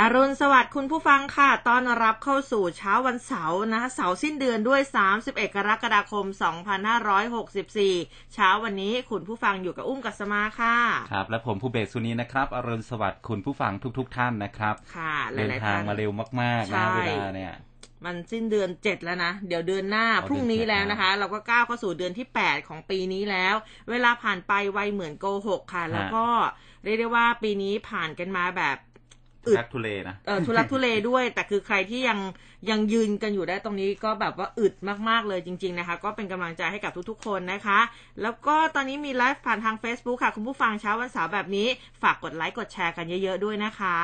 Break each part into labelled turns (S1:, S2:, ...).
S1: อรุณสวัสดิ์คุณผู้ฟังค่ะตอนรับเข้าสู่เช้าวันเสาร์นะคะเสาร์สิ้นเดือนด้วย 31 กรกฎาคม 2564 เช้าวันนี้คุณผู้ฟังอยู่กับอุ้มกัสมาค่ะ
S2: ครับ และผมผู้เบสสุนีนะครับ อรุณสวัสดิ์คุณผู้ฟังทุก ๆทท่านนะครับ
S1: ค่ะห
S2: เดิน
S1: ลายๆ
S2: ทาง
S1: ท่าน
S2: มาเร็วมากๆ
S1: ใช่
S2: นะเวลาเนี่ย
S1: มันสิ้นเดือนเจ็ดแล้วนะ เดี๋ยวเดือนหน้า
S2: อ๋อ
S1: พรุ่งนี้
S2: เดือนเจ็ด
S1: แล้วนะคะ เราก็ก้าวเข้าสู่เดือนที่8ของปีนี้แล้ว เวลาผ่านไปไวเหมือนโกหกค่ะ แล้วก็เรียกได้ว่าปีนี้ผ่านกันมาแบบ อึด
S2: ทักทุเลนะ
S1: เออทุลักทุเลด้วย แต่คือใครที่ยังยังยืนกันอยู่ได้ตรงนี้ก็แบบว่าอึดมากๆเลยจริง ๆนะคะ ก็เป็นกำลังใจให้กับทุกๆ คนนะคะ แล้วก็ตอนนี้มีไลฟ์ผ่านทาง Facebook ค่ะ คุณผู้ฟังเช้าวันเสาร์แบบนี้ ฝากกดไลค์กดแชร์กันเยอะๆด้วยนะคะ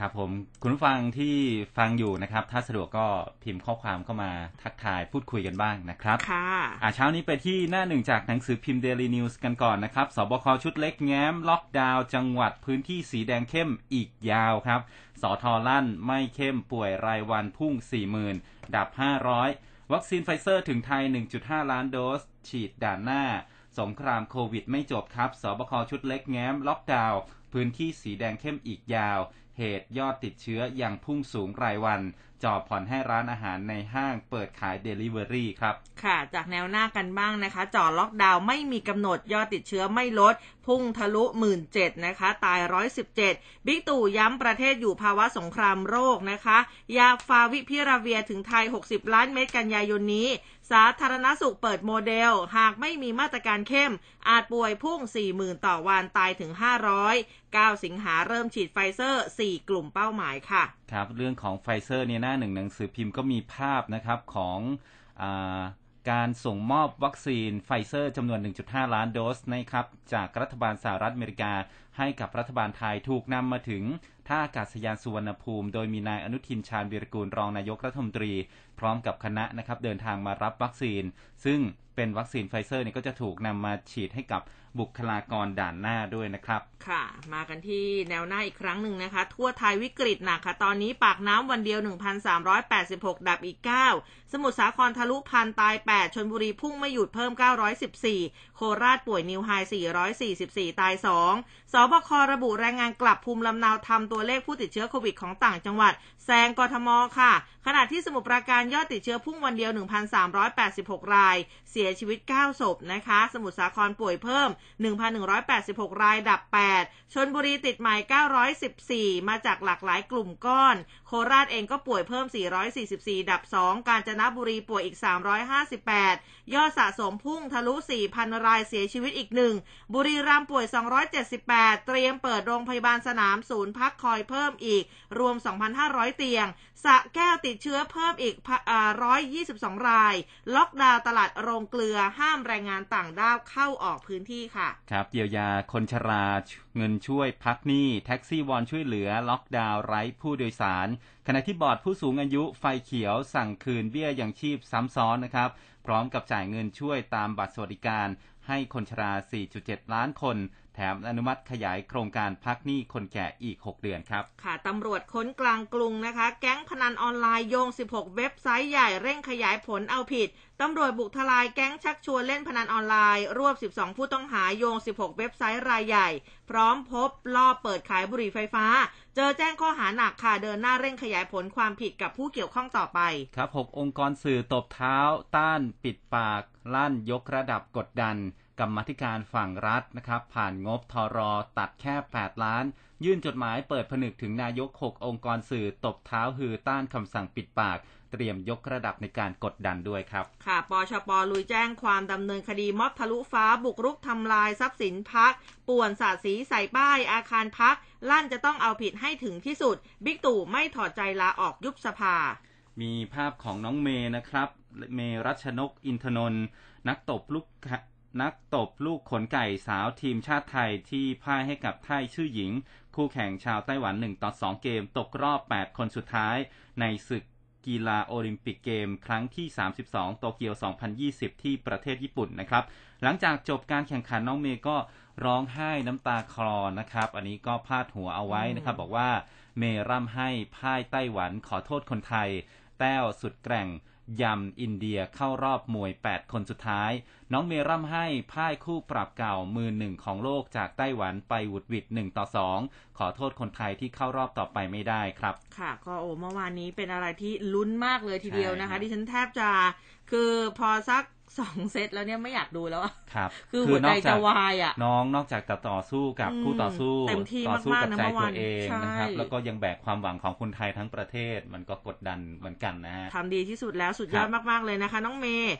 S2: ครับผมคุณผู้ฟังที่ฟังอยู่นะครับ ถ้าสะดวกก็พิมพ์ข้อความเข้ามาทักทายพูดคุยกันบ้างนะครับ
S1: ค่ะ
S2: อ่าเช้านี้ไปที่หน้าหนึ่งจากหนังสือพิมพ์ Daily News กันก่อนนะครับศบคชุดเล็กแย้ม ล็อกดาวน์จังหวัดพื้นที่สีแดงเข้มอีกยาวครับสอทอลั่นไม่เข้มป่วยรายวันพุ่ง 40,000 ดับ 500 วัคซีนไฟเซอร์ถึงไทย 1.5 ล้านโดส ฉีดด่านหน้า สงครามโควิดไม่จบครับศบคชุดเล็กแย้ม ล็อกดาวน์พื้นที่สีแดงเข้มอีกยาว เหตุยอดติดเชื้อยังพุ่งสูงรายวัน จ่อผ่อนให้ร้านอาหารในห้างเปิดขาย Delivery ครับ
S1: ค่ะ จากแนวหน้ากันบ้างนะคะ จ่อล็อกดาวน์ไม่มีกำหนดยอดติดเชื้อไม่ลด พุ่งทะลุหมื่นเจ็ดนะคะ ตายร้อยสิบเจ็ดบิ๊กตู่ย้ำประเทศอยู่ภาวะสงครามโรคนะคะ ยาฟาวิพิราเวียร์ถึงไทย 60 ล้านเม็ดกันยายนนี้ สาธารณสุขเปิดโมเดล หากไม่มีมาตรการเข้ม อาจป่วยพุ่ง 40,000 ต่อวันตายถึง 500 9 สิงหาเริ่มฉีดไฟเซอร์ 4 กลุ่มเป้าหมายค่ะ
S2: ครับ เรื่องของไฟเซอร์เนี่ยหน้าหนึ่งหนังสือพิมพ์ก็มีภาพนะครับของอการส่งมอบวัคซีนไฟเซอร์จำนวน 1.5 ล้านโดสนะครับจากรัฐบาลสหรัฐอเมริกา ให้กับรัฐบาลไทยถูกนำมาถึงท่าอากาศยานสุวรรณภูมิ โดยมีนายอนุทินชาญวีรกูลรองนายกรัฐมนตรี พร้อมกับคณะนะครับเดินทางมารับวัคซีน ซึ่งเป็นวัคซีนไฟเซอร์เนี่ยก็จะถูกนำมาฉีดให้กับ บุคลากรด่านหน้าด้วยนะครับ
S1: ค่ะ มากันที่แนวหน้าอีกครั้งหนึ่งนะคะ ทั่วไทยวิกฤตหนักค่ะ ตอนนี้ปากน้ำวันเดียว 1,386 ดับอีก 9 สมุทรสาครทะลุพันตาย 8 ชลบุรีพุ่งไม่หยุดเพิ่ม 914 โคราชป่วย new high 444 ตาย 2 สบคระบุแรงงานกลับภูมิลำเนาทำตัวเลขผู้ติดเชื้อโควิดของต่างจังหวัดแซงกทมค่ะ ขณะที่สมุทรปราการยอดติดเชื้อพุ่งวันเดียว 1,386 ราย เสียชีวิต 9 ศพนะคะ สมุทรสาครป่วยเพิ่ม1,186 รายดับ 8 ชนบุรีติดใหม่ 914 มาจากหลากหลายกลุ่มก้อน โคราชเองก็ป่วยเพิ่ม 444 ดับ 2 กาญจนบุรีป่วยอีก 358 ยอดสะสมพุ่งทะลุ 4,000 รายเสียชีวิตอีกหนึ่ง บุรีรัมย์ป่วย 278 เตรียมเปิดโรงพยาบาลสนามศูนย์พักคอยเพิ่มอีก รวม 2,500 เตียง สะแก้วติดเชื้อเพิ่มอีกพะอ่า122 ราย ล็อกดาวน์ตลาดโรงเกลือห้ามแรงงานต่างด้าวเข้าออกพื้นที่ค่ะ
S2: ครับเยียวยาคนชราเงินช่วยพักหนี้แท็กซี่วอนช่วยเหลือ ล็อกดาวน์ไร้ผู้โดยสาร ขณะที่บอร์ดผู้สูงอายุไฟเขียวสั่งคืนเบี้ยยังชีพซ้ำซ้อนนะครับ ร้อมกับจ่ายเงินช่วยตามบัตรสวัสดิการให้คนชรา 4.7 ล้านคน แถมอนุมัติขยายโครงการพักหนี้คนแก่อีก 6 เดือนครับ
S1: ค่ะตำรวจค้นกลางกรุงนะคะ แก๊งพนันออนไลน์โยง 16 เว็บไซต์ใหญ่เร่งขยายผลเอาผิดตำรวจบุกทลายแก๊งชักชวนเล่นพนันออนไลน์ รวบ 12 ผู้ต้องหาโยง 16 เว็บไซต์รายใหญ่ พร้อมพบลอบเปิดขายบุหรี่ไฟฟ้า เจอแจ้งข้อหาหนักค่ะเดินหน้าเร่งขยายผลความผิดกับผู้เกี่ยวข้องต่อไป
S2: ครับ 6 องค์กรสื่อตบเท้า ต้าน ปิดปาก ลั่นยกระดับกดดัน กรรมาธิการฝั่งรัฐนะครับ ผ่านงบทรอตัดแค่ 8 ล้าน ยื่นจดหมายเปิดผนึกถึงนายก 6 องค์กรสื่อตบเท้าฮือต้านคำสั่งปิดปาก เตรียมยกระดับในการกดดันด้วยครับ
S1: ค่ะ ปชปลุยแจ้งความดำเนินคดีม็อบทะลุฟ้าบุกรุกทำลายทรัพย์สินพัก ป่วนสาดสีใส่ป้ายอาคารพัก ลั่นจะต้องเอาผิดให้ถึงที่สุด บิ๊กตู่ไม่ถอดใจลาออกยุบสภา
S2: มีภาพของน้องเมย์นะครับ เมรัชนกอินทนนท์นักตบลูกขะ นักตบลูกขนไก่สาวทีมชาติไทยที่พ่ายให้กับไท่จื่ออิง คู่แข่งชาวไต้หวัน 1 ต่อ 2 เกม ตกรอบ 8 คนสุดท้าย ในศึกกีฬาโอลิมปิกเกม ครั้งที่ 32 โตเกียว 2020 ที่ประเทศญี่ปุ่นนะครับ หลังจากจบการแข่งขันน้องเมย์ก็ร้องไห้น้ำตาคลอนะครับ อันนี้ก็พาดหัวเอาไว้นะครับ บอกว่าเมร่ำให้พ่ายไต้หวันขอโทษคนไทย แต้วสุดแกร่ง ยำอินเดียเข้ารอบมวย 8 คนสุดท้าย น้องเมร่ำให้พ่ายคู่ปรับเก่ามือหนึ่งของโลกจากไต้หวันไปหวุดหวิด1ต่อ 2 ขอโทษคนไทยที่เข้ารอบต่อไปไม่ได้ครับ
S1: ค่ะ ก็โอ้เมื่อวานนี้เป็นอะไรที่ลุ้นมากเลยทีเดียวนะคะ
S2: ใช่ครับ
S1: ดิฉันแทบจะคือพอสัก สองเซตแล้วเนี่ยไม่อยากดูแล้วอะ
S2: ครับ
S1: คือหัวใจจะวายอะ
S2: น้องนอกจากจะต่อสู้กับ
S1: อืม
S2: คู่ต่อสู้
S1: เต็มที่
S2: ต่อสู้
S1: มาก
S2: กั
S1: ๆนะ
S2: ใจ
S1: เมื่อ
S2: ตัว
S1: วาน
S2: เองนะครับ
S1: ใช่
S2: แล้วก็ยังแบกความหวังของคนไทยทั้งประเทศมันก็กดดันเหมือนกันนะฮะ
S1: ทำดีที่สุดแล้วสุดยอด
S2: ครับ
S1: มากๆเลยนะคะ น้องเมย์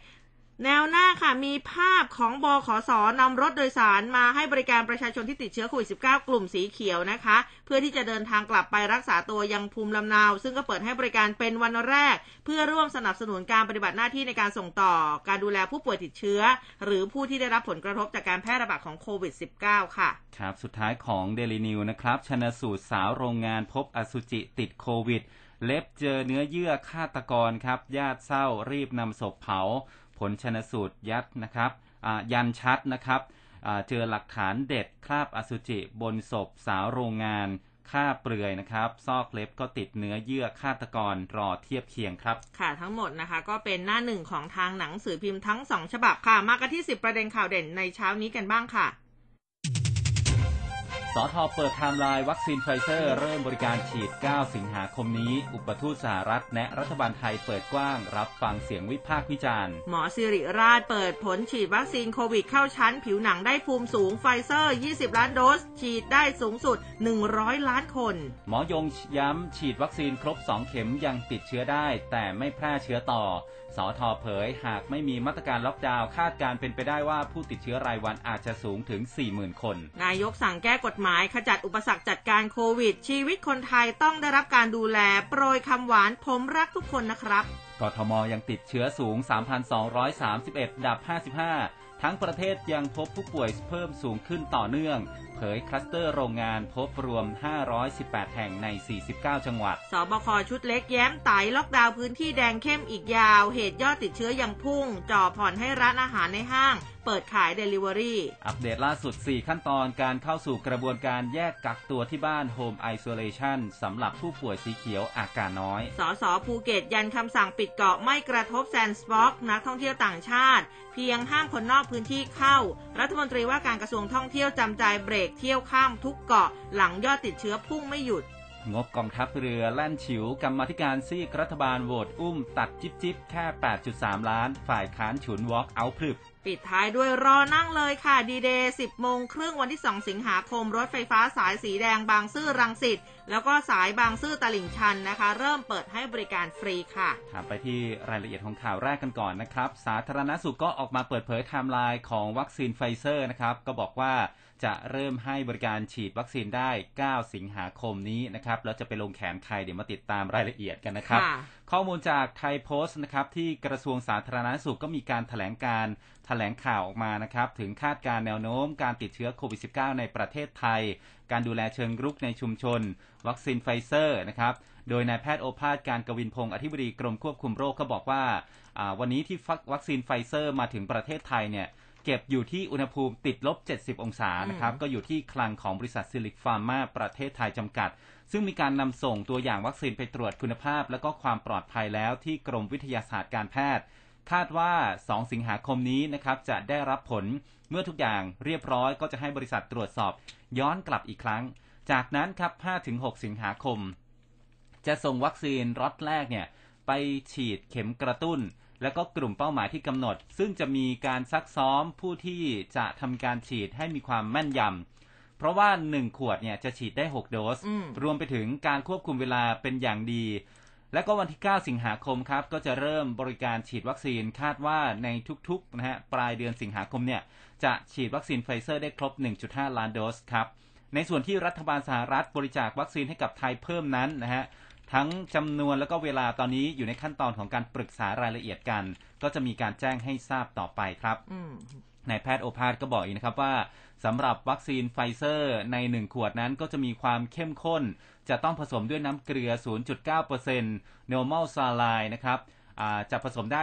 S1: แนวหน้าค่ะมีภาพของบขอสอนำรถโดยสารมาให้บริการประชาชนที่ติดเชื้อโควิด -19 กลุ่มสีเขียวนะคะ เพื่อที่จะเดินทางกลับไปรักษาตัวยังภูมิลำเนา ซึ่งก็เปิดให้บริการเป็นวันแรก เพื่อร่วมสนับสนุนการปฏิบัติหน้าที่ในการส่งต่อ การดูแลผู้ป่วยติดเชื้อ หรือผู้ที่ได้รับผลกระทบจากการแพร่ระบาดของโควิด -19 ค่ะ
S2: ครับ สุดท้ายของเดลินิวนะครับชนะสูตรสาวโรงงานพบอสุจิติดโควิดเล็บเจอเนื้อเยื่อฆาตกรครับ ญาติเศร้ารีบนำศพเผา ผลชนสูตรยัดนะครับยันชัดนะครับเจอหลักฐานเด็ดคราบอสุจิบนศพสาวโรงงานฆ่าเปลือยนะครับซอกเล็บก็ติดเนื้อเยื่อฆาตกรรอเทียบเคียงครับ
S1: ค่ะทั้งหมดนะคะ ก็เป็นหน้าหนึ่งของทางหนังสือพิมพ์ทั้งสองฉบับค่ะ มากันที่ 10 ประเด็นข่าวเด่นในเช้านี้กันบ้างค่ะ
S2: สธเปิดไทม์ไลน์วัคซีนไฟเซอร์เริ่มบริการฉีด 9 สิงหาคมนี้ อุปทูตสหรัฐแนะรัฐบาลไทยเปิดกว้าง รับฟังเสียงวิพากษ์วิจารณ์
S1: หมอศิริราชเปิดผลฉีดวัคซีนโควิดเข้าชั้น ผิวหนังได้ภูมิสูงไฟเซอร์ 20 ล้านโดส ฉีดได้สูงสุด 100 ล้านคน
S2: หมอยงย้ำฉีดวัคซีนครบ 2 เข็มยังติดเชื้อได้ แต่ไม่แพร่เชื้อต่อ สอทอเผย หากไม่มีมาตรการล็อกดาวน์คาดการณ์เป็นไปได้ว่าผู้ติดเชื้อรายวันอาจจะสูงถึง 40,000 คน
S1: นายกสั่งแก้กฎหมายขจัดอุปสรรคจัดการโควิด ชีวิตคนไทยต้องได้รับการดูแล โปรยคำหวานผมรักทุกคนนะครับ
S2: กทมยังติดเชื้อสูง 3,231 ดับ 55 ทั้งประเทศยังพบผู้ป่วยเพิ่มสูงขึ้นต่อเนื่อง เผยคลัสเตอร์โรงงานพบรวม 518 แห่งใน 49 จังหวัด
S1: ศบคชุดเล็กแย้มไต๋ล็อกดาวน์พื้นที่แดงเข้มอีกยาว เหตุยอดติดเชื้อยังพุ่ง จ่อผ่อนให้ร้านอาหารในห้าง เปิดขายเดลิเวอรี่
S2: อัปเดตล่าสุด 4 ขั้นตอนการเข้าสู่กระบวนการแยกกักตัวที่บ้าน Home Isolation สำหรับผู้ป่วยสีเขียวอาการน้อย
S1: สสภูเก็ตยันคำสั่งปิดเกาะไม่กระทบแซนด์บ็อกซ์นักท่องเที่ยวต่างชาติ เพียงห้ามคนนอกพื้นที่เข้า รัฐมนตรีว่าการกระทรวงท่องเที่ยวจำใจเบรกเที่ยวข้ามทุกเกาะหลังยอดติดเชื้อพุ่งไม่หยุด
S2: งบกองทัพเรือแล่นฉิวกรรมาธิการซีกรัฐบาลโหวตอุ้มตัดจิบจิบแค่ 8.3 ล้าน ฝ่ายค้านฉุนวอล์กเอาพรึบ
S1: ปิดท้ายด้วยรอนั่งเลยค่ะดีเดย์10 โมงครึ่งวันที่ 2 สิงหาคม รถไฟฟ้าสายสีแดงบางซื่อรังสิตแล้วก็สายบางซื่อตลิ่งชันนะคะ เริ่มเปิดให้บริการฟรีค่ะ
S2: ถามไปที่รายละเอียดของข่าวแรกกันก่อนนะครับ สาธารณสุขก็ออกมาเปิดเผยไทม์ไลน์ของวัคซีนไฟเซอร์นะครับ ก็บอกว่า จะเริ่มให้บริการฉีดวัคซีนได้ 9 สิงหาคมนี้นะครับแล้วจะไปลงแขนใครเดี๋ยวมาติดตามรายละเอียดกันนะครับ
S1: ค่ะ
S2: ข้อมูลจากไทยโพสต์นะครับที่กระทรวงสาธารณสุขก็มีการถแถลงการแถลงข่าวออกมานะครับถึงคาดการณ์แนวโน้มการติดเชื้อโควิด -19 ในประเทศไทย การดูแลเชิงรุกในชุมชน วัคซีนไฟเซอร์นะครับโดยนายแพทย์โอภาสการย์กวินพงศ์อธิบดีกรมควบคุมโรคก็บอกว่าอ่าวันนี้ที่วัคซีนไฟเซอร์มาถึงประเทศไทยเนี่ย เก็บอยู่ที่อุณหภูมิติดลบ 70 องศานะครับ ก็อยู่ที่คลังของบริษัทซิลลิคฟาร์มาประเทศไทยจำกัด ซึ่งมีการนำส่งตัวอย่างวัคซีนไปตรวจคุณภาพ และก็ความปลอดภัยแล้วที่กรมวิทยาศาสตร์การแพทย์ คาดว่า 2 สิงหาคมนี้นะครับจะได้รับผลเมื่อทุกอย่างเรียบร้อยก็จะให้บริษัทตรวจสอบย้อนกลับอีกครั้ง จากนั้นครับ 5-6 สิงหาคม จะส่งวัคซีนล็อตแรกเนี่ยไปฉีดเข็มกระตุ้น แล้วก็กลุ่มเป้าหมายที่กำหนด ซึ่งจะมีการซักซ้อมผู้ที่จะทำการฉีดให้มีความแม่นยำ เพราะว่า 1 ขวดเนี่ยจะฉีดได้ 6 โดส
S1: อืม
S2: รวมไปถึงการควบคุมเวลาเป็นอย่างดี และก็วันที่ 9 สิงหาคมครับ ก็จะเริ่มบริการฉีดวัคซีนคาดว่าในทุกๆนะฮะปลายเดือนสิงหาคมเนี่ยจะฉีดวัคซีนไฟเซอร์ได้ครบ 1.5 ล้านโดสครับ ในส่วนที่รัฐบาลสหรัฐบริจาควัคซีนให้กับไทยเพิ่มนั้นนะฮะ ทั้งจำนวนแล้วก็เวลาตอนนี้อยู่ในขั้นตอนของการปรึกษารายละเอียดกัน ก็จะมีการแจ้งให้ทราบต่อไปครับ
S1: อืม
S2: นายแพทย์โอภาสก็บอกอีกนะครับว่าสำหรับวัคซีนไฟเซอร์ใน 1 ขวดนั้นก็จะมีความเข้มข้น จะต้องผสมด้วยน้ำเกลือ 0.9% normal saline นะครับอ่าจะผสมได้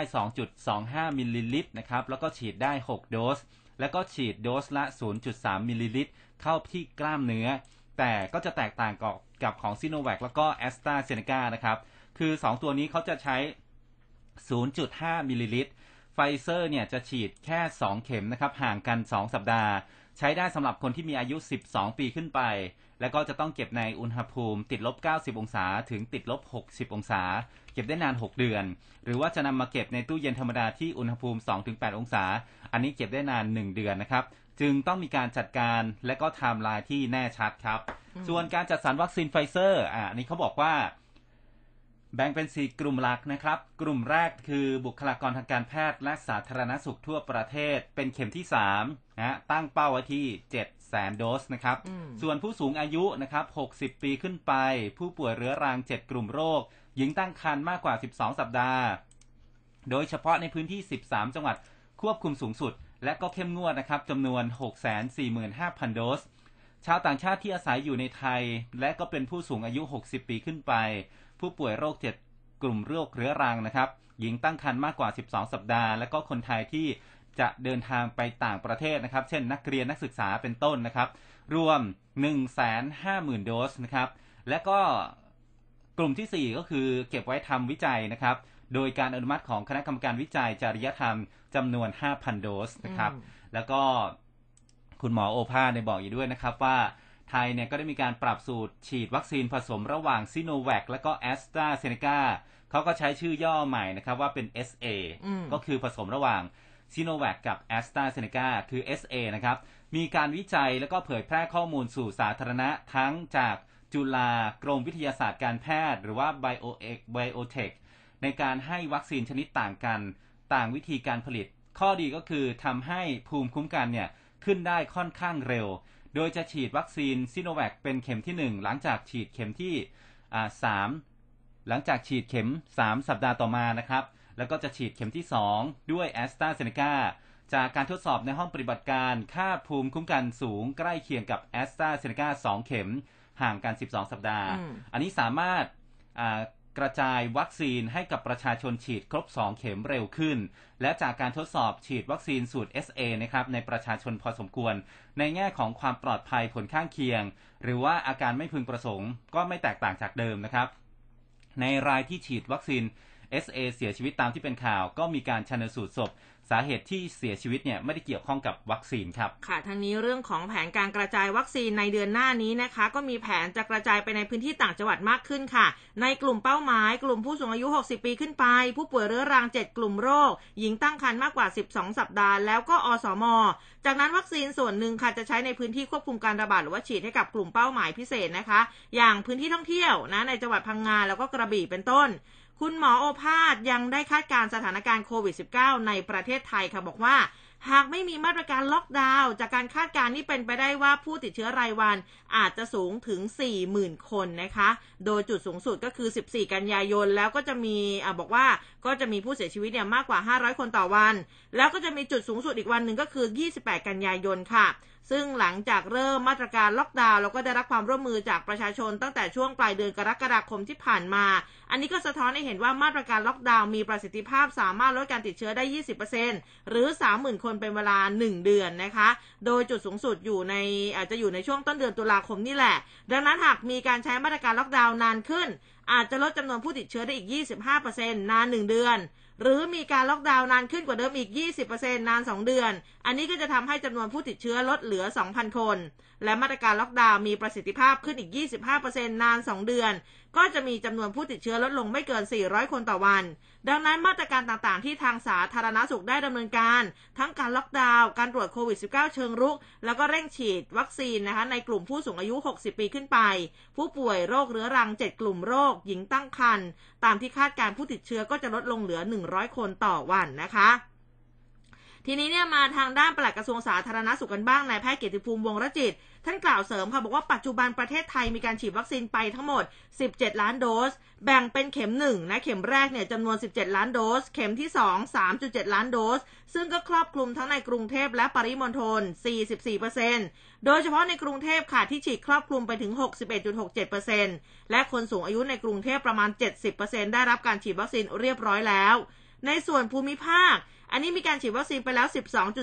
S2: 2.25 มิลลิลิตรนะครับ แล้วก็ฉีดได้ 6 โดส แล้วก็ฉีดโดสละ 0.3 มิลลิลิตร เข้าที่กล้ามเนื้อ แต่ก็จะแตกต่างกับกั กับของซิโนแวคแล้วก็แอสตราเซเนกานะครับคือ 2 ตัวนี้เขาจะใช้ 0.5 มิลลิลิตรไฟเซอร์เนี่ยจะฉีดแค่ 2 เข็มนะครับห่างกัน 2 สัปดาห์ ใช้ได้สำหรับคนที่มีอายุ 12 ปีขึ้นไป แล้วก็จะต้องเก็บในอุณหภูมิติดลบ 90 องศา ถึงติดลบ 60 องศา เก็บได้นาน 6 เดือน หรือว่าจะนำมาเก็บในตู้เย็นธรรมดาที่อุณหภูมิ 2-8 องศา อันนี้เก็บได้นาน 1 เดือนนะครับ จึงต้องมีการจัดการและก็ไทม์ไลน์ที่แน่ชัดครับ ส่วนการจัดสรรวัคซีนไฟเซอร์อ่าอันนี้เขาบอกว่า แบ่งเป็นสี่กลุ่มหลักนะครับ กลุ่มแรกคือบุคลากรทางการแพทย์และสาธารณสุขทั่วประเทศ เป็นเข็มที่3นะตั้งเป้าไว้ที่7แสนโดสนะครับ
S1: อืม
S2: ส่วนผู้สูงอายุนะครับ60ปีขึ้นไป ผู้ป่วยเรื้อรัง7กลุ่มโรค หญิงตั้งครรภ์มากกว่า12สัปดาห์ โดยเฉพาะในพื้นที่ 13 จังหวัดควบคุมสูงสุด และก็เข้มงวดนะครับจำนวน 645,000 โดส ชาวต่างชาติที่อาศัยอยู่ในไทย และก็เป็นผู้สูงอายุ 60 ปีขึ้นไป ผู้ป่วยโรค 7 กลุ่มโรคเรื้อรังนะครับ หญิงตั้งครรภ์มากกว่า 12 สัปดาห์ และก็คนไทยที่จะเดินทางไปต่างประเทศนะครับ เช่นนักเรียนนักศึกษาเป็นต้นนะครับ รวม 150,000 โดสนะครับ และก็กลุ่มทีสี่4 ก็คือเก็บไว้ทำวิจัยนะครับ โดยการอนุมัติของคณะกรรมการวิจัยจริยธรรมจำนวน 5,000 โดสนะครับ
S1: อืม
S2: แล้วก็คุณหมอโอภาสได้บอกอยู่ด้วยนะครับว่าไทยเนี่ยก็ได้มีการปรับสูตรฉีดวัคซีนผสมระหว่างซิโนแวคและก็แอสตราเซเนกาเขาก็ใช้ชื่อย่อใหม่นะครับว่าเป็น SA
S1: อืม
S2: ก็คือผสมระหว่างซิโนแวคกับแอสตราเซเนกาคือ SA นะครับ มีการวิจัยแล้วก็เผยแพร่ข้อมูลสู่สาธารณะทั้งจากจุฬากรมวิทยาศาสตร์การแพทย์ หรือว่า Biotec Biotec ในการให้วัคซีนชนิดต่างกัน ต่างวิธีการผลิต ข้อดีก็คือทำให้ภูมิคุ้มกันเนี่ยขึ้นได้ค่อนข้างเร็ว โดยจะฉีดวัคซีนซิโนแวคเป็นเข็มที่ 1 หลังจากฉีดเข็มที่อ่าสามหลังจากฉีดเข็ม 3 สัปดาห์ต่อมานะครับ แล้วก็จะฉีดเข็มที่ 2 ด้วยแอสตราเซเนกาจากการทดสอบในห้องปฏิบัติการ ค่าภูมิคุ้มกันสูงใกล้เคียงกับแอสตราเซเนกา2เข็มห่างกัน 12 สัปดาห์
S1: อืม
S2: อันนี้สามารถอ่า กระจายวัคซีนให้กับประชาชนฉีดครบ 2 เข็มเร็วขึ้น และจากการทดสอบฉีดวัคซีนสูตร SA นะครับในประชาชนพอสมควร ในแง่ของความปลอดภัยผลข้างเคียง หรือว่าอาการไม่พึงประสงค์ก็ไม่แตกต่างจากเดิมนะครับ ในรายที่ฉีดวัคซีน SA เสียชีวิตตามที่เป็นข่าวก็มีการชันสูตรศพ สาเหตุที่เสียชีวิตเนี่ยไม่ได้เกี่ยวข้องกับวัคซีนครับ
S1: ค่ะทางนี้เรื่องของแผนการกระจายวัคซีนในเดือนหน้านี้นะคะ ก็มีแผนจะกระจายไปในพื้นที่ต่างจังหวัดมากขึ้นค่ะ ในกลุ่มเป้าหมาย กลุ่มผู้สูงอายุ 60 ปีขึ้นไป ผู้ป่วยเรื้อรัง 7 กลุ่มโรค หญิงตั้งครรภ์มากกว่า 12 สัปดาห์แล้วก็อสม จากนั้นวัคซีนส่วนหนึ่งค่ะจะใช้ในพื้นที่ควบคุมการระบาดหรือว่าฉีดให้กับกลุ่มเป้าหมายพิเศษนะคะ อย่างพื้นที่ท่องเที่ยวนะในจังหวัดพังงาแล้วก็กระบี่เป็นต้น คุณหมอโอภาสยังได้คาดการณ์สถานการณ์โควิด -19 ในประเทศไทยค่ะบอกว่า หากไม่มีมาตรการล็อกดาวน์จากการคาดการณ์นี่เป็นไปได้ว่าผู้ติดเชื้อรายวันอาจจะสูงถึง 40,000 คนนะคะ โดยจุดสูงสุดก็คือ 14 กันยายน แล้วก็จะมีอ่าบอกว่าก็จะมีผู้เสียชีวิตเนี่ยมากกว่า 500 คนต่อวัน แล้วก็จะมีจุดสูงสุดอีกวันหนึ่งก็คือ 28 กันยายนค่ะ ซึ่งหลังจากเริ่มมาตรการล็อกดาวน์แล้วก็ได้รับความร่วมมือจากประชาชนตั้งแต่ช่วงปลายเดือนกรกฎาคมที่ผ่านมา อันนี้ก็สะท้อนให้เห็นว่ามาตรการล็อกดาวน์มีประสิทธิภาพสามารถลดการติดเชื้อได้ 20%หรือ 30,000 คนเป็นเวลา 1 เดือนนะคะ โดยจุดสูงสุดอยู่ในอาจจะอยู่ในช่วงต้นเดือนตุลาคมนี่แหละ ดังนั้นหากมีการใช้มาตรการล็อกดาวน์นานขึ้น อาจจะลดจำนวนผู้ติดเชื้อได้อีก 25%นาน 1 เดือน หรือมีการล็อกดาวน์นานขึ้นกว่าเดิมอีก 20%นาน 2 เดือน อันนี้ก็จะทำให้จำนวนผู้ติดเชื้อลดเหลือ 2,000 คน และมาตรการล็อกดาวน์มีประสิทธิภาพขึ้นอีก 25%นาน 2 เดือน ก็จะมีจำนวนผู้ติดเชื้อลดลงไม่เกิน 400 คนต่อวัน ดังนั้นมาตรการต่างๆ ที่ทางสาธารณสุขได้ดำเนินการ ทั้งการล็อกดาวน์การตรวจโควิด -19 เชิงรุก แล้วก็เร่งฉีดวัคซีนนะคะในกลุ่มผู้สูงอายุ 60 ปีขึ้นไป ผู้ป่วยโรคเรื้อรัง 7 กลุ่มโรค หญิงตั้งครรภ์ตามที่คาดการผู้ติดเชื้อก็จะลดลงเหลือ 100 คนต่อวันนะคะทีนี้เนี่ยมาทางด้านปลัดกระทรวงสาธารณสุขกันบ้างนายแพทย์เกียรติภูมิวงรจิต ท่านกล่าวเสริมค่ะบอกว่าปัจจุบันประเทศไทยมีการฉีดวัคซีนไปทั้งหมด 17 ล้านโดส แบ่งเป็นเข็ม1นะเข็มแรกเนี่ยจำนวน 17 ล้านโดส เข็มที่ 2 3.7 ล้านโดส ซึ่งก็ครอบคลุมทั้งในกรุงเทพและปริมณฑล 44%โดยเฉพาะในกรุงเทพค่ะที่ฉีดครอบคลุมไปถึง 61.67%และคนสูงอายุในกรุงเทพประมาณ 70%ได้รับการฉีดวัคซีนเรียบร้อยแล้ว ในส่วนภูมิภาค อันนี้มีการฉีดวัคซีนไปแล้ว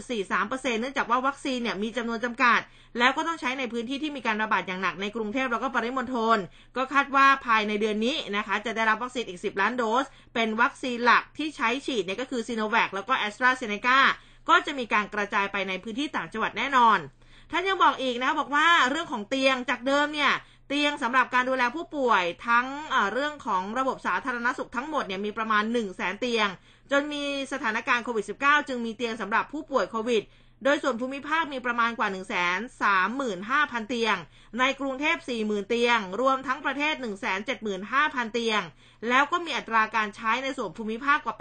S1: 12.43%เนื่องจากว่าวัคซีนเนี่ยมีจำนวนจำกัด แล้วก็ต้องใช้ในพื้นที่ที่มีการระบาดอย่างหนักในกรุงเทพแล้วก็ปริมณฑลก็คาดว่าภายในเดือนนี้นะคะ จะได้รับวัคซีนอีก 10 ล้านโดส เป็นวัคซีนหลักที่ใช้ฉีดเนี่ยก็คือซีโนแวคแล้วก็แอสตราเซเนกาก็จะมีการกระจายไปในพื้นที่ต่างจังหวัดแน่นอนท่านยังบอกอีกนะบอกว่าเรื่องของเตียงจากเดิมเนี่ยเตียงสำหรับการดูแลผู้ป่วยทั้งเรื่องของระบบสาธารณสุขทั้งหมดเนี่ยมีประมาณ 1 0 0 0 0แสนเตียง จนมีสถานการณ์โควิด -19 จึงมีเตียงสำหรับผู้ป่วยโควิด โดยส่วนภูมิภาคมีประมาณกว่า 1 3 5 0 0 0 เตียง ในกรุงเทพ 40,000 เตียง รวมทั้งประเทศ 175,000 เตียง แล้วก็มีอัตราการใช้ในส่วนภูมิภาคกว่า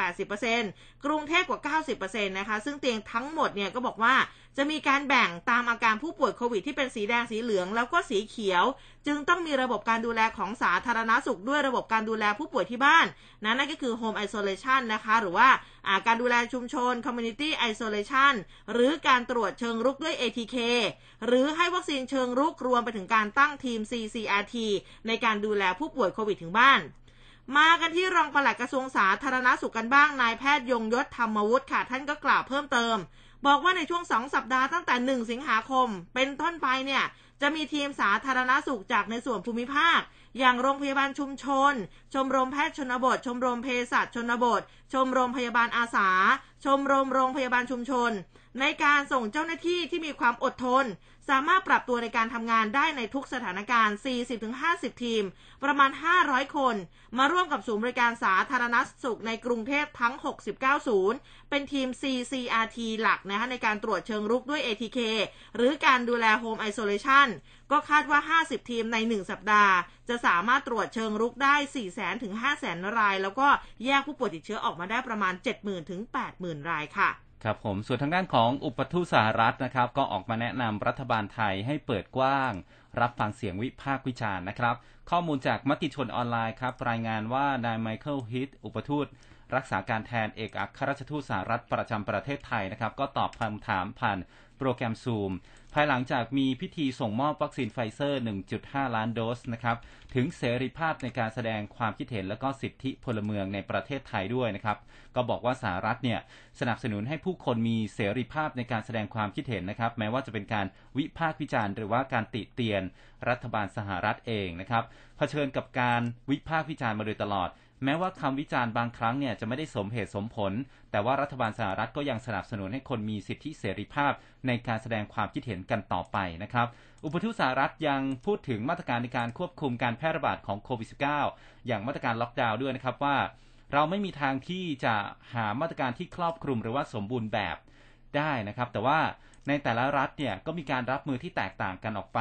S1: 80%กรุงเทพกว่า 90%นะคะ ซึ่งเตียงทั้งหมดเนี่ยก็บอกว่าจะมีการแบ่งตามอาการผู้ป่วยโควิดที่เป็นสีแดงสีเหลืองแล้วก็สีเขียว จึงต้องมีระบบการดูแลของสาธารณาสุขด้วยระบบการดูแลผู้ป่วยที่บ้าน นั่นก็คือ Home Isolation นะคะ หรือว่าการดูแลชุมชน Community Isolation หรือการตรวจเชิงรุกด้วย ATK หรือให้วัคซีนเชิงรุกรวมไปถึงการตั้งทีม CCRT ในการดูแลผู้ป่วยโควิดถึงบ้าน มากันที่รองปลัดกระทรวงสาธารณาสุขกันบ้างนายแพทย์ยงยศธรรมวุฒิค่ะท่านก็กล่าวเพิ่มเติม บอกว่าในช่วงสองสัปดาห์ตั้งแต่ 1 สิงหาคม เป็นต้นไปเนี่ยจะมีทีมสาธารณาสุขจากในส่วนภูมิภาค อย่างโรงพยาบาลชุมชน ชมรมแพทย์ชนบท ชมรมเภสัชชนบท ชมรมพยาบาลอาสา ชมรมโรงพยาบาลชุมชน ในการส่งเจ้าหน้าที่ที่มีความอดทน สามารถปรับตัวในการทำงานได้ในทุกสถานการณ์ 40-50 ทีม ประมาณ 500 คน มาร่วมกับศูนย์บริการสาธารณสุขในกรุงเทพทั้ง 69 ศูนย์ เป็นทีม CCRT หลักนะคะในการตรวจเชิงรุกด้วย ATK หรือการดูแล Home Isolation ก็คาดว่า 50 ทีมใน 1 สัปดาห์ จะสามารถตรวจเชิงรุกได้ 400,000 ถึง 500,000 ราย แล้วก็แยกผู้ป่วยติดเชื้อออกมาได้ประมาณ 70,000 ถึง 80,000 รายค่ะ
S2: ครับผมส่วนทางด้านของอุปทูตสหรัฐนะครับ ก็ออกมาแนะนำรัฐบาลไทยให้เปิดกว้าง รับฟังเสียงวิพากษ์วิจารณ์นะครับ ข้อมูลจากมติชนออนไลน์ครับ รายงานว่านายไมเคิลฮีธอุปทูตรักษาการแทนเอกอัครราชทูตสหรัฐประจำประเทศไทยนะครับ ก็ตอบคำถามผ่านโปรแกรมซูม ภายหลังจากมีพิธีส่งมอบวัคซีนไฟเซอร์ 1.5 ล้านโดสนะครับ ถึงเสรีภาพในการแสดงความคิดเห็นและก็สิทธิพลเมืองในประเทศไทยด้วยนะครับ ก็บอกว่าสหรัฐเนี่ยสนับสนุนให้ผู้คนมีเสรีภาพในการแสดงความคิดเห็นนะครับ แม้ว่าจะเป็นการวิพากษ์วิจารณ์หรือว่าการติเตียนรัฐบาลสหรัฐเองนะครับเผชิญกับการวิพากษ์วิจารณ์มาโดยตลอด แม้ว่าคำวิจารณ์บางครั้งเนี่ยจะไม่ได้สมเหตุสมผล แต่ว่ารัฐบาลสหรัฐก็ยังสนับสนุนให้คนมีสิทธิเสรีภาพในการแสดงความคิดเห็นกันต่อไปนะครับ อุปทูตสหรัฐยังพูดถึงมาตรการในการควบคุมการแพร่ระบาดของโควิด -19 อย่างมาตรการล็อกดาวน์ด้วยนะครับว่า เราไม่มีทางที่จะหามาตรการที่ครอบคลุมหรือว่าสมบูรณ์แบบได้นะครับ แต่ว่าในแต่ละรัฐเนี่ยก็มีการรับมือที่แตกต่างกันออกไป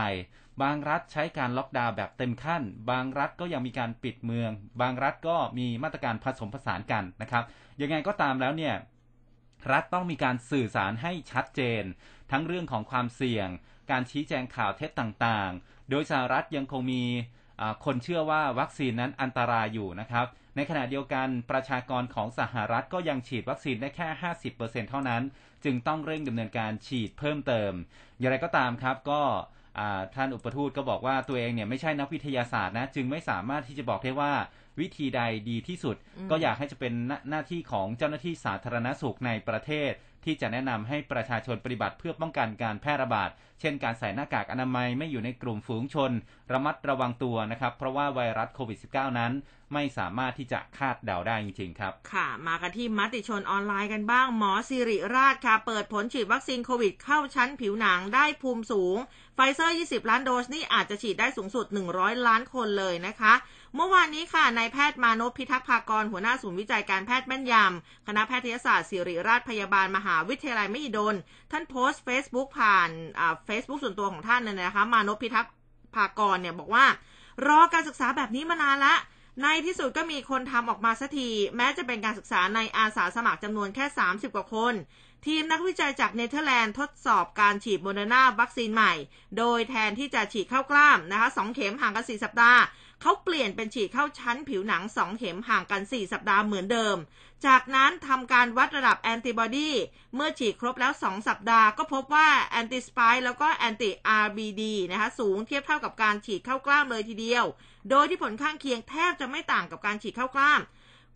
S2: บางรัฐใช้การล็อกดาวน์แบบเต็มขั้น บางรัฐก็ยังมีการปิดเมือง บางรัฐก็มีมาตรการผสมผสานกันนะครับ ยังไงก็ตามแล้วเนี่ยรัฐต้องมีการสื่อสารให้ชัดเจน ทั้งเรื่องของความเสี่ยง การชี้แจงข่าวเท็จต่างๆ โดยสหรัฐยังคงมีคนเชื่อว่าวัคซีนนั้นอันตรายอยู่นะครับ ในขณะเดียวกันประชากรของสหรัฐก็ยังฉีดวัคซีนได้แค่ 50%เท่านั้น จึงต้องเร่งดำเนินการฉีดเพิ่มเติม อย่างไรก็ตามครับก็ ท่านอุปทูตก็บอกว่าตัวเองเนี่ยไม่ใช่นักวิทยาศาสตร์นะ จึงไม่สามารถที่จะบอกได้ว่าวิธีใดดีที่สุด ก็อยากให้จะเป็นหน้าที่ของเจ้าหน้าที่สาธารณสุขในประเทศ ที่จะแนะนำให้ประชาชนปฏิบัติเพื่อป้องกันการแพร่ระบาด เช่นการใส่หน้ากากอนามัยไม่อยู่ในกลุ่มฝูงชน ระมัดระวังตัวนะครับ เพราะว่าไวรัสโควิด -19 นั้น ไม่สามารถที่จะคาดเดาได้จริงๆครับ
S1: ค่ะ มากันที่มติชนออนไลน์กันบ้างหมอศิริราชค่ะ เปิดผลฉีดวัคซีนโควิดเข้าชั้นผิวหนังได้ภูมิสูงไฟเซอร์ 20 ล้านโดสนี่อาจจะฉีดได้สูงสุด 100 ล้านคนเลยนะคะ เมื่อวานนี้ค่ะนายแพทย์มานพพิทักษ์ภากรหัวหน้าศูนย์วิจัยการแพทย์แม่นยำ คณะแพทยศาสตร์ศิริราชพยาบาลมหาวิทยาลัยมหิดล ท่านโพสต์เฟซบุ๊กผ่านเฟซบุ๊กส่วนตัวของท่านเนี่ยนะคะ มานพพิทักษ์ภากรเนี่ยบอกว่ารอการศึกษาแบบนี้มานานละในที่สุดก็มีคนทำออกมาสักทีแม้จะเป็นการศึกษาในอาสาสมัครจำนวนแค่ 30 กว่าคน ทีมนักวิจัยจากเนเธอร์แลนด์ทดสอบการฉีดโมเดอร์นาวัคซีนใหม่ โดยแทนที่จะฉีดเข้ากล้ามนะคะ2 เข็มห่างกัน 4 สัปดาห์ เขาเปลี่ยนเป็นฉีดเข้าชั้นผิวหนัง 2 เข็มห่างกัน 4 สัปดาห์เหมือนเดิม จากนั้นทำการวัดระดับแอนติบอดีเมื่อฉีดครบแล้ว 2 สัปดาห์ก็พบว่าแอนติสไปแล้วก็แอนติ RBD นะคะสูงเทียบเท่ากับการฉีดเข้ากล้ามเลยทีเดียว โดยที่ผลข้างเคียงแทบจะไม่ต่างกับการฉีดเข้ากล้าม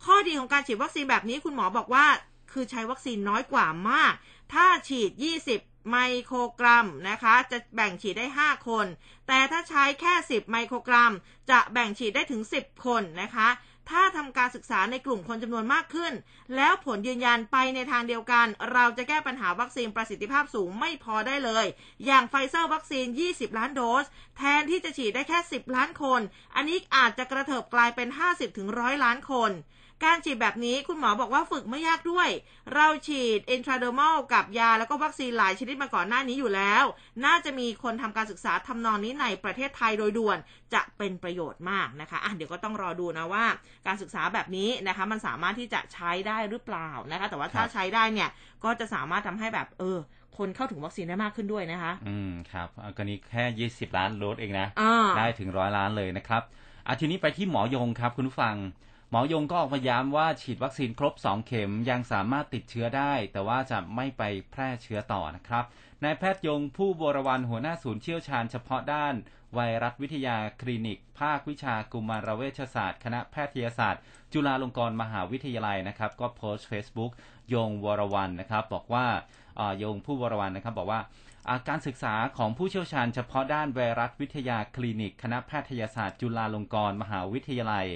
S1: ข้อดีของการฉีดวัคซีนแบบนี้คุณหมอบอกว่า คือใช้วัคซีนน้อยกว่ามาก ถ้าฉีด 20 ไมโครกรัมนะคะ จะแบ่งฉีดได้ 5 คน แต่ถ้าใช้แค่ 10 ไมโครกรัม จะแบ่งฉีดได้ถึง 10 คนนะคะ ถ้าทำการศึกษาในกลุ่มคนจำนวนมากขึ้น แล้วผลยืนยันไปในทางเดียวกัน เราจะแก้ปัญหาวัคซีนประสิทธิภาพสูงไม่พอได้เลย อย่างไฟเซอร์วัคซีน 20 ล้านโดส แทนที่จะฉีดได้แค่ 10 ล้านคน อันนี้อาจจะกระเถิบกลายเป็น 50ถึง100 ล้านคนการฉีดแบบนี้คุณหมอบอกว่าฝึกไม่ยากด้วย เราฉีด intradermal กับยาแล้วก็วัคซีนหลายชนิดมาก่อนหน้านี้อยู่แล้ว น่าจะมีคนทำการศึกษาทำนองนี้ในประเทศไทยโดยด่วนจะเป็นประโยชน์มากนะคะอะเดี๋ยวก็ต้องรอดูนะว่า การศึกษาแบบนี้นะคะ มันสามารถที่จะใช้ได้หรือเปล่านะคะ แต่ว่าถ้า
S2: ครับ
S1: ใช้ได้เนี่ยก็จะสามารถทำให้แบบเออคนเข้าถึงวัคซีนได้มากขึ้นด้วยนะคะ
S2: อืมครับอะก็นี้แค่ 20 ล้านโดสเองนะ
S1: อ่า
S2: ได้ถึงร้อยล้านเลยนะครับอาทีนี้ไปที่หมอยงครับคุณผู้ฟัง หมอยงก็ออกมาย้ำว่าฉีดวัคซีนครบ 2 เข็มยังสามารถติดเชื้อได้ แต่ว่าจะไม่ไปแพร่เชื้อต่อนะครับนายแพทย์ยงผู้บรวันหัวหน้าศูนย์เชี่ยวชาญเฉพาะด้าน ไวรัสวิทยาคลินิก ภาควิชากุมารเวชศาสตร์ คณะแพทยศาสตร์ จุฬาลงกรณ์มหาวิทยาลัยนะครับ ก็โพสต์ Facebook ยงวรวันนะครับ บอกว่าเอ่อยงผู้วรวันนะครับ บอกว่าอ่าการศึกษาของผู้เชี่ยวชาญเฉพาะด้านไวรัสวิทยาคลินิก คณะแพทยศาสตร์ จุฬาลงกรณ์มหาวิทยาลัย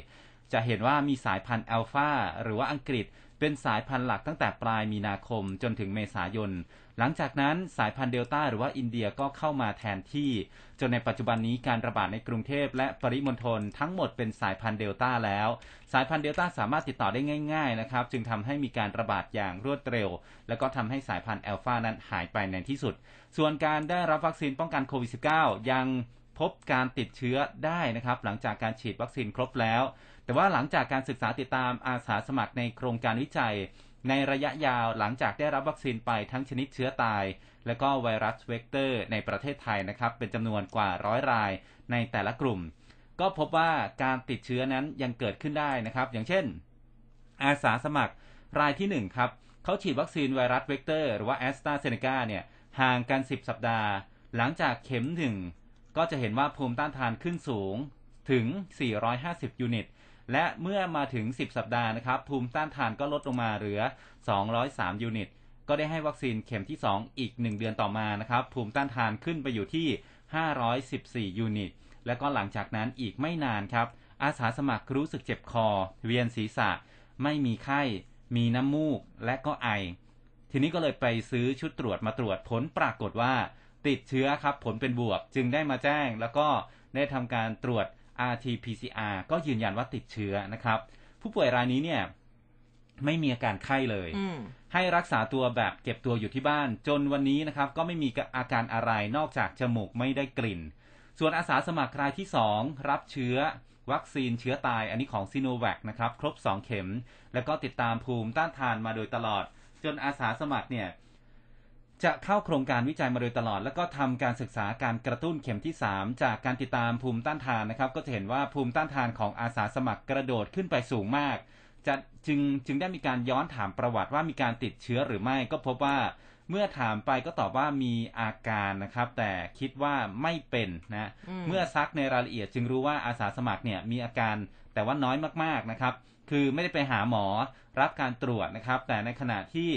S2: จะเห็นว่ามีสายพันธุ์อัลฟาหรือว่าอังกฤษเป็นสายพันธุ์หลักตั้งแต่ปลายมีนาคมจนถึงเมษายน หลังจากนั้นสายพันธุ์เดลต้าหรือว่าอินเดียก็เข้ามาแทนที่ จนในปัจจุบันนี้การระบาดในกรุงเทพและปริมณฑลทั้งหมดเป็นสายพันธุ์เดลต้าแล้ว สายพันธุ์เดลต้าสามารถติดต่อได้ง่ายๆนะครับ จึงทำให้มีการระบาดอย่างรวดเร็ว แล้วก็ทำให้สายพันธุ์อัลฟานั้นหายไปในที่สุด ส่วนการได้รับวัคซีนป้องกันโควิด -19 ยังพบการติดเชื้อได้นะครับ หลังจากการฉีดวัคซีนครบแล้ว แต่ว่าหลังจากการศึกษาติดตามอาสาสมัครในโครงการวิจัย ในระยะยาวหลังจากได้รับวัคซีนไปทั้งชนิดเชื้อตาย และก็ไวรัสเวกเตอร์ในประเทศไทยนะครับ เป็นจำนวนกว่าร้อยรายในแต่ละกลุ่ม ก็พบว่าการติดเชื้อนั้นยังเกิดขึ้นได้นะครับ อย่างเช่น อาสาสมัครรายที่1ครับเขาฉีดวัคซีนไวรัสเวกเตอร์หรือว่าแอสตราเซเนกาเนี่ยห่างกัน 10 สัปดาห์ หลังจากเข็มหนึ่งก็จะเห็นว่าภูมิต้านทานขึ้นสูงถึง 450 ยูนิต และเมื่อมาถึง 10 สัปดาห์นะครับภูมิต้านทานก็ลดลงมาเหลือ 203 ยูนิต ก็ได้ให้วัคซีนเข็มที่ 2 อีก 1 เดือนต่อมานะครับภูมิต้านทานขึ้นไปอยู่ที่ 514 ยูนิต แล้วก็หลังจากนั้นอีกไม่นานครับ อาสาสมัครรู้สึกเจ็บคอ เวียนศีรษะ ไม่มีไข้ มีน้ำมูก และก็ไอ ทีนี้ก็เลยไปซื้อชุดตรวจมาตรวจผลปรากฏว่า ติดเชื้อครับผลเป็นบวกจึงได้มาแจ้ง แล้วก็ได้ทำการตรวจ RT-PCR ก็ยืนยันว่าติดเชื้อนะครับ ผู้ป่วยรายนี้เนี่ยไม่มีอาการไข้เลย
S1: อืม
S2: ให้รักษาตัวแบบเก็บตัวอยู่ที่บ้าน จนวันนี้นะครับ ก็ไม่มีอาการอะไรนอกจากจมูกไม่ได้กลิ่น ส่วนอาสาสมัครรายที่2รับเชื้อวัคซีนเชื้อตายอันนี้ของซีโนแวคนะครับ ครบ 2 เข็ม แล้วก็ติดตามภูมิต้านทานมาโดยตลอด จนอาสาสมัครเนี่ย จะเข้าโครงการวิจัยมาโดยตลอด แล้วก็ทำการศึกษาการกระตุ้นเข็มที่ 3 จากการติดตามภูมิต้านทานนะครับ ก็จะเห็นว่าภูมิต้านทานของอาสาสมัครกระโดดขึ้นไปสูงมาก จะจึงจึงได้มีการย้อนถามประวัติว่ามีการติดเชื้อหรือไม่ก็พบว่าเมื่อถามไปก็ตอบว่ามีอาการนะครับ แต่คิดว่าไม่เป็นนะ
S1: อืม
S2: เมื่อซักในรายละเอียดจึงรู้ว่าอาสาสมัครเนี่ยมีอาการแต่ว่าน้อยมากๆนะครับ คือไม่ได้ไปหาหมอรับการตรวจนะครับ แต่ในขณะที่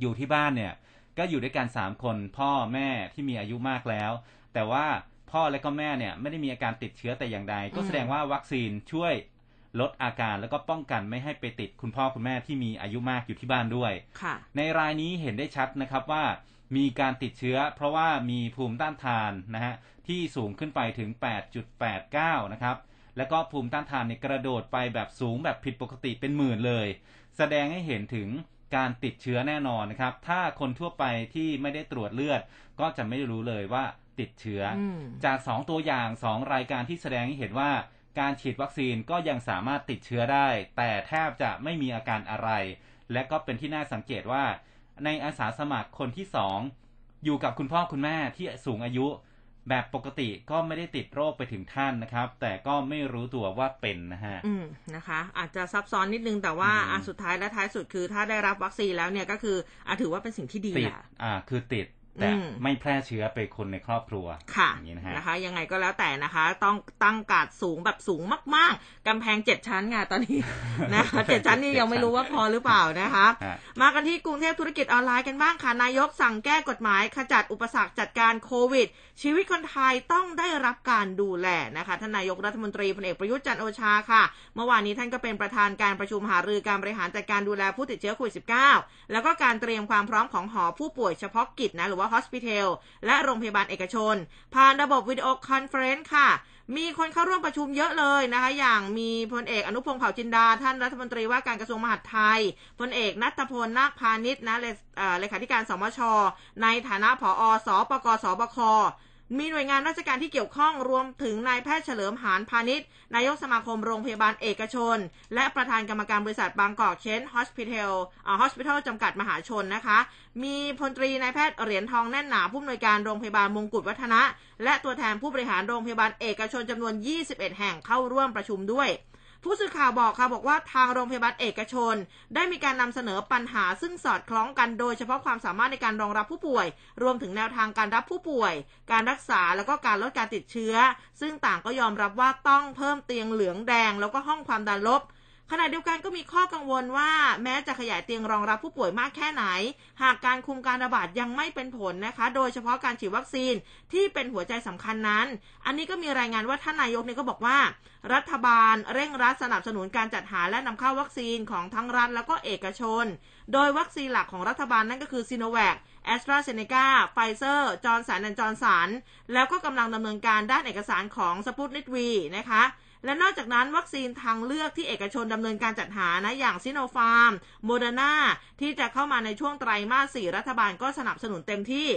S2: อยู่ที่บ้านเนี่ย ก็อยู่ด้วยกันสามคนพ่อแม่ที่มีอายุมากแล้ว แต่ว่าพ่อและก็แม่เนี่ยไม่ได้มีอาการติดเชื้อแต่อย่างใด ก็
S1: อืม
S2: แสดงว่าวัคซีนช่วยลดอาการแล้วก็ป้องกันไม่ให้ไปติดคุณพ่อคุณแม่ที่มีอายุมากอยู่ที่บ้านด้วย
S1: ค่ะ
S2: ในรายนี้เห็นได้ชัดนะครับว่ามีการติดเชื้อ เพราะว่ามีภูมิต้านทานนะฮะที่สูงขึ้นไปถึง 8.89 นะครับ แล้วก็ภูมิต้านทานเนี่ยกระโดดไปแบบสูงแบบผิดปกติเป็นหมื่นเลย แสดงให้เห็นถึง การติดเชื้อแน่นอนนะครับ ถ้าคนทั่วไปที่ไม่ได้ตรวจเลือด ก็จะไม่รู้เลยว่าติดเชื้ออ
S1: อืม
S2: จาก 2 ตัวอย่าง 2 รายการที่แสดงให้เห็นว่าการฉีดวัคซีนก็ยังสามารถติดเชื้อได้ แต่แทบจะไม่มีอาการอะไร และก็เป็นที่น่าสังเกตว่า ในอาสาสมัครคนที่สองอยู่กับคุณพ่อคุณแม่ที่สูงอายุ แบบปกติก็ไม่ได้ติดโรคไปถึงท่านนะครับ แต่ก็ไม่รู้ตัวว่าเป็นนะฮะ
S1: อืมนะคะ อาจจะซับซ้อนนิดนึงแต่ว่า
S2: อืม
S1: อะสุดท้ายและท้ายสุดคือ ถ้าได้รับวัคซีนแล้วเนี่ยก็คืออะถือว่าเป็นสิ่งที่ดี
S2: ติด
S1: อะ
S2: อ่าคือติด แต่
S1: อืม
S2: ไม่แพร่เชื้อไปคนในครอบครัว
S1: ค่ะ
S2: อย่างนี้นะฮะ
S1: นะคะ ยังไงก็แล้วแต่นะคะ ต้องตั้งการดสูงแบบสูงมาก ๆ กำแพงเจ็ดชั้นไงตอนนี้นะคะเจ็ดชั้นนี่ยังไม่รู้ว่าพอหรือเปล่านะคะ
S2: ฮะ
S1: มากันที่กรุงเทพธุรกิจออนไลน์กันบ้างค่ะนายกสั่งแก้กฎหมายขจัดอุปสรรคจัดการโควิด ชีวิตคนไทยต้องได้รับการดูแลนะคะท่านนายกรัฐมนตรีพลเอกประยุทธ์จันทร์โอชาค่ะ เมื่อวานนี้ท่านก็เป็นประธานการประชุมหารือการบริหารจัดการดูแลผู้ติดเชื้อโควิด -19 แล้วก็การเตรียมความพร้อมของหอผู้ป่วยเฉพาะกิจนะหรือว่า hospital และโรงพยาบาลเอกชน ผ่านระบบ video conference ค่ะ มีคนเข้าร่วมประชุมเยอะเลยนะคะ อย่างมีพลเอกอนุพงศ์เผ่าจินดา ท่านรัฐมนตรีว่าการกระทรวงมหาดไทยพลเอกณัฐพลนาคพาณิชย์นะเลขาธิการสมช ในฐานะผอศปกศบค มีหน่วยงานราชการที่เกี่ยวข้องรวมถึงนายแพทย์เฉลิมหาญพาณิชย์ นายกสมาคมโรงพยาบาลเอกชน และประธานกรรมการบริษัทบางกอกเชนฮอสพิทอลฮอสพิทอลจำกัดมหาชนนะคะ มีพลตรีนายแพทย์เหรียญทองแน่นหนาผู้อำนวยการโรงพยาบาลมงกุฎวัฒนะ และตัวแทนผู้บริหารโรงพยาบาลเอกชนจำนวน 21 แห่งเข้าร่วมประชุมด้วย ผู้สื่อข่าวบอกค่ะบอกว่าทางโรงพยาบาลเอกชน ได้มีการนำเสนอปัญหาซึ่งสอดคล้องกันโดยเฉพาะความสามารถในการรองรับผู้ป่วย รวมถึงแนวทางการรับผู้ป่วย การรักษาแล้วก็การลดการติดเชื้อ ซึ่งต่างก็ยอมรับว่าต้องเพิ่มเตียงเหลืองแดง แล้วก็ห้องความดันลบ ขณะเดียวกันก็มีข้อกังวลว่าแม้จะขยายเตียงรองรับผู้ป่วยมากแค่ไหน หากการคุมการระบาดยังไม่เป็นผลนะคะ โดยเฉพาะการฉีดวัคซีนที่เป็นหัวใจสำคัญนั้น อันนี้ก็มีรายงานว่าท่านนายกเนี่ยก็บอกว่า รัฐบาลเร่งรัดสนับสนุนการจัดหาและนำเข้าวัคซีนของทั้งรัฐแล้วก็เอกชน โดยวัคซีนหลักของรัฐบาลนั่นก็คือซิโนแวคแอสตราเซเนกาไฟเซอร์ จอห์นสันแอนด์จอห์นสัน แล้วก็กำลังดำเนินการด้านเอกสารของสปุตนิกวีนะคะ และนอกจากนั้นวัคซีนทางเลือกที่เอกชนดำเนินการจัดหานะอย่างซิโนฟาร์มโมเดอร์นาที่จะเข้ามาในช่วงไตรมาสสี่รัฐบาลก็สนับสนุนเต็มที่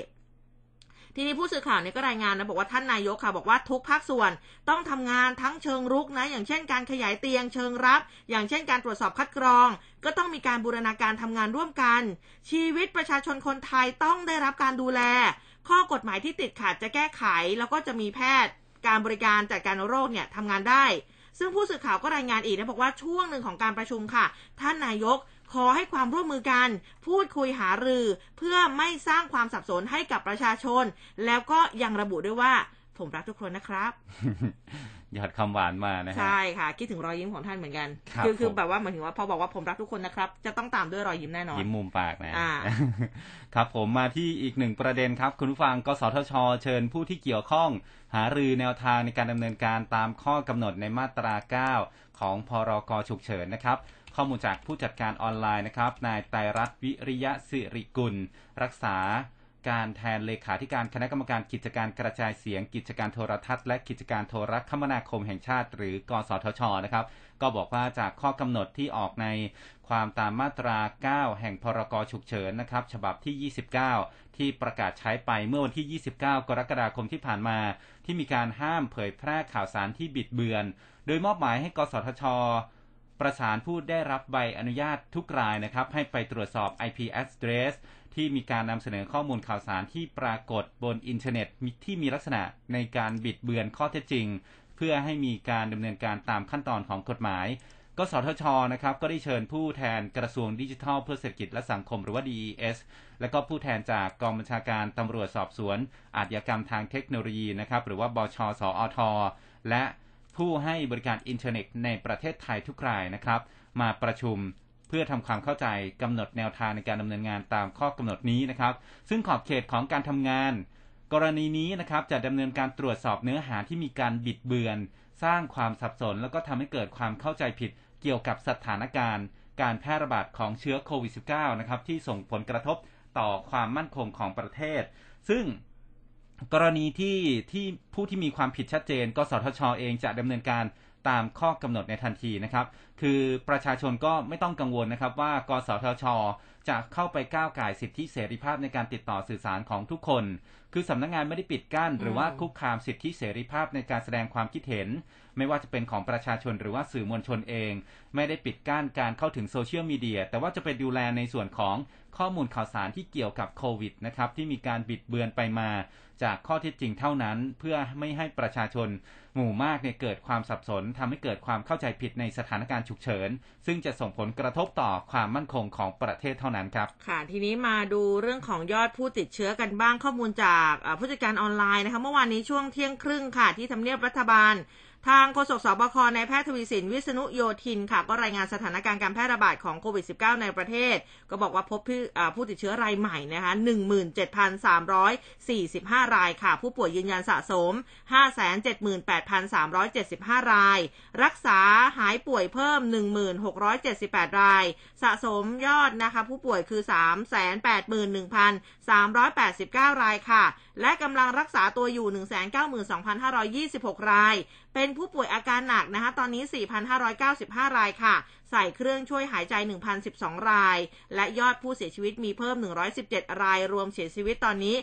S1: ทีนี้ผู้สื่อข่าวเนี่ยก็รายงานนะบอกว่าท่านนายกค่ะบอกว่าทุกภาคส่วนต้องทำงานทั้งเชิงรุกนะอย่างเช่นการขยายเตียงเชิงรับ อย่างเช่นการตรวจสอบคัดกรอง ก็ต้องมีการบูรณาการทำงานร่วมกัน ชีวิตประชาชนคนไทยต้องได้รับการดูแล ข้อกฎหมายที่ติดขัดจะแก้ไข แล้วก็จะมีแพทย์ การบริการจัดการโรคเนี่ยทำงานได้ ซึ่งผู้สื่อข่าวก็รายงานอีกนะบอกว่าช่วงหนึ่งของการประชุมค่ะ ท่านนายกขอให้ความร่วมมือกัน พูดคุยหารือ เพื่อไม่สร้างความสับสนให้กับประชาชน แล้วก็ยังระบุด้วยว่า ผมรักทุกคนนะครับ
S2: หยอดคำหวานมานะฮะ
S1: ใช่ค่ะ คิดถึงรอยยิ้มของท่านเหมือนกัน
S2: ครับ
S1: อคือ
S2: ผม
S1: แบบว่าเหมือนถึงว่าพอบอกว่าผมรักทุกคนนะครับ จะต้องตามด้วยรอยยิ้มแน่นอน
S2: ยิ้มมุมปากนะ
S1: อ่า
S2: ครับผมมาที่อีกหนึ่งประเด็นครับ คุณผู้ฟังกสทช เชิญผู้ที่เกี่ยวข้อง หารือแนวทางในการดำเนินการตามข้อกำหนดในมาตรา 9 ของพรกฉุกเฉินนะครับข้อมูลจากผู้จัดการออนไลน์นะครับนายไตรรัตน์วิริยะสิริกุล รักษา การแทนเลขาธิการคณะกรรมการกิจการกระจายเสียง กิจการโทรทัศน์และกิจการโทรคมนาคมแห่งชาติ หรือกสทชนะครับ ก็บอกว่าจากข้อกำหนดที่ออกในความตามมาตรา 9 แห่งพรกฉุกเฉินนะครับ ฉบับที่ 29 ที่ประกาศใช้ไปเมื่อวันที่ 29 กรกฎาคมที่ผ่านมา ที่มีการห้ามเผยแพร่ข่าวสารที่บิดเบือน โดยมอบหมายให้กสทชประสานผู้ได้รับใบอนุญาตทุกรายนะครับ ให้ไปตรวจสอบ IP address ที่มีการนำเสนอข้อมูลข่าวสารที่ปรากฏบนอินเทอร์เน็ตที่มีลักษณะในการบิดเบือนข้อเท็จจริง เพื่อให้มีการดำเนินการตามขั้นตอนของกฎหมาย กสทชนะครับก็ได้เชิญผู้แทนกระทรวงดิจิทัลเพื่อเศรษฐกิจและสังคมหรือว่า DES และก็ผู้แทนจากกองบัญชาการตำรวจสอบสวน อาชญากรรมทางเทคโนโลยีนะครับหรือว่าบชสอทและผู้ให้บริการอินเทอร์เน็ตในประเทศไทยทุกรายนะครับ มาประชุม เพื่อทำความเข้าใจกำหนดแนวทางในการดำเนินงานตามข้อกำหนดนี้นะครับ ซึ่งขอบเขตของการทำงาน กรณีนี้นะครับจะดำเนินการตรวจสอบเนื้อหาที่มีการบิดเบือน สร้างความสับสน แล้วก็ทำให้เกิดความเข้าใจผิดเกี่ยวกับสถานการณ์ การแพร่ระบาดของเชื้อโควิด -19 นะครับที่ส่งผลกระทบต่อความมั่นคงของประเทศ ซึ่งกรณีที่ที่ผู้ที่มีความผิดชัดเจน กสทชเองจะดำเนินการ ตามข้อกำหนดในทันทีนะครับ คือประชาชนก็ไม่ต้องกังวลนะครับว่ากสทช จะเข้าไปก้าวไก่สิทธิเสรีภาพในการติดต่อสื่อสารของทุกคน คือสำนักงานไม่ได้ปิดกั้น หรือว่าคุกคามสิทธิเสรีภาพในการแสดงความคิดเห็น ไม่ว่าจะเป็นของประชาชนหรือว่าสื่อมวลชนเอง ไม่ได้ปิดกั้นการเข้าถึงโซเชียลมีเดียแต่ว่าจะไปดูแลในส่วนของข้อมูลข่าวสารที่เกี่ยวกับโควิดนะครับที่มีการบิดเบือนไปมา จากข้อเท็จจริงเท่านั้น เพื่อไม่ให้ประชาชน หมู่มากเนี่ยเกิดความสับสนทำให้เกิดความเข้าใจผิดในสถานการณ์ฉุกเฉิน ซึ่งจะส่งผลกระทบต่อความมั่นคงของประเทศเท่านั้นครับ
S1: ค่ะ ทีนี้มาดูเรื่องของยอดผู้ติดเชื้อกันบ้างข้อมูลจากผู้จัดการออนไลน์นะคะเมื่อวานนี้ช่วงเที่ยงครึ่งค่ะที่ทำเนียบรัฐบาล ทางโฆษกสบคในแพทย์ทวีสินวิษณุโยธินค่ะ ก็รายงานสถานการณ์การแพร่ระบาดของโควิด -19 ในประเทศ ก็บอกว่าพบผู้ติดเชื้อรายใหม่นะคะ17,345 รายค่ะ ผู้ป่วยยืนยันสะสม 578,375 ราย รักษาหายป่วยเพิ่ม 1678 ราย สะสมยอดนะคะ ผู้ป่วยคือ 381,389 รายค่ะ และกำลังรักษาตัวอยู่ 192,526 ราย เป็นผู้ป่วยอาการหนักนะคะ ตอนนี้ 4,595 รายค่ะ ใส่เครื่องช่วยหายใจ 1,012 ราย และยอดผู้เสียชีวิตมีเพิ่ม 117 ราย รวมเสียชีวิตตอนนี้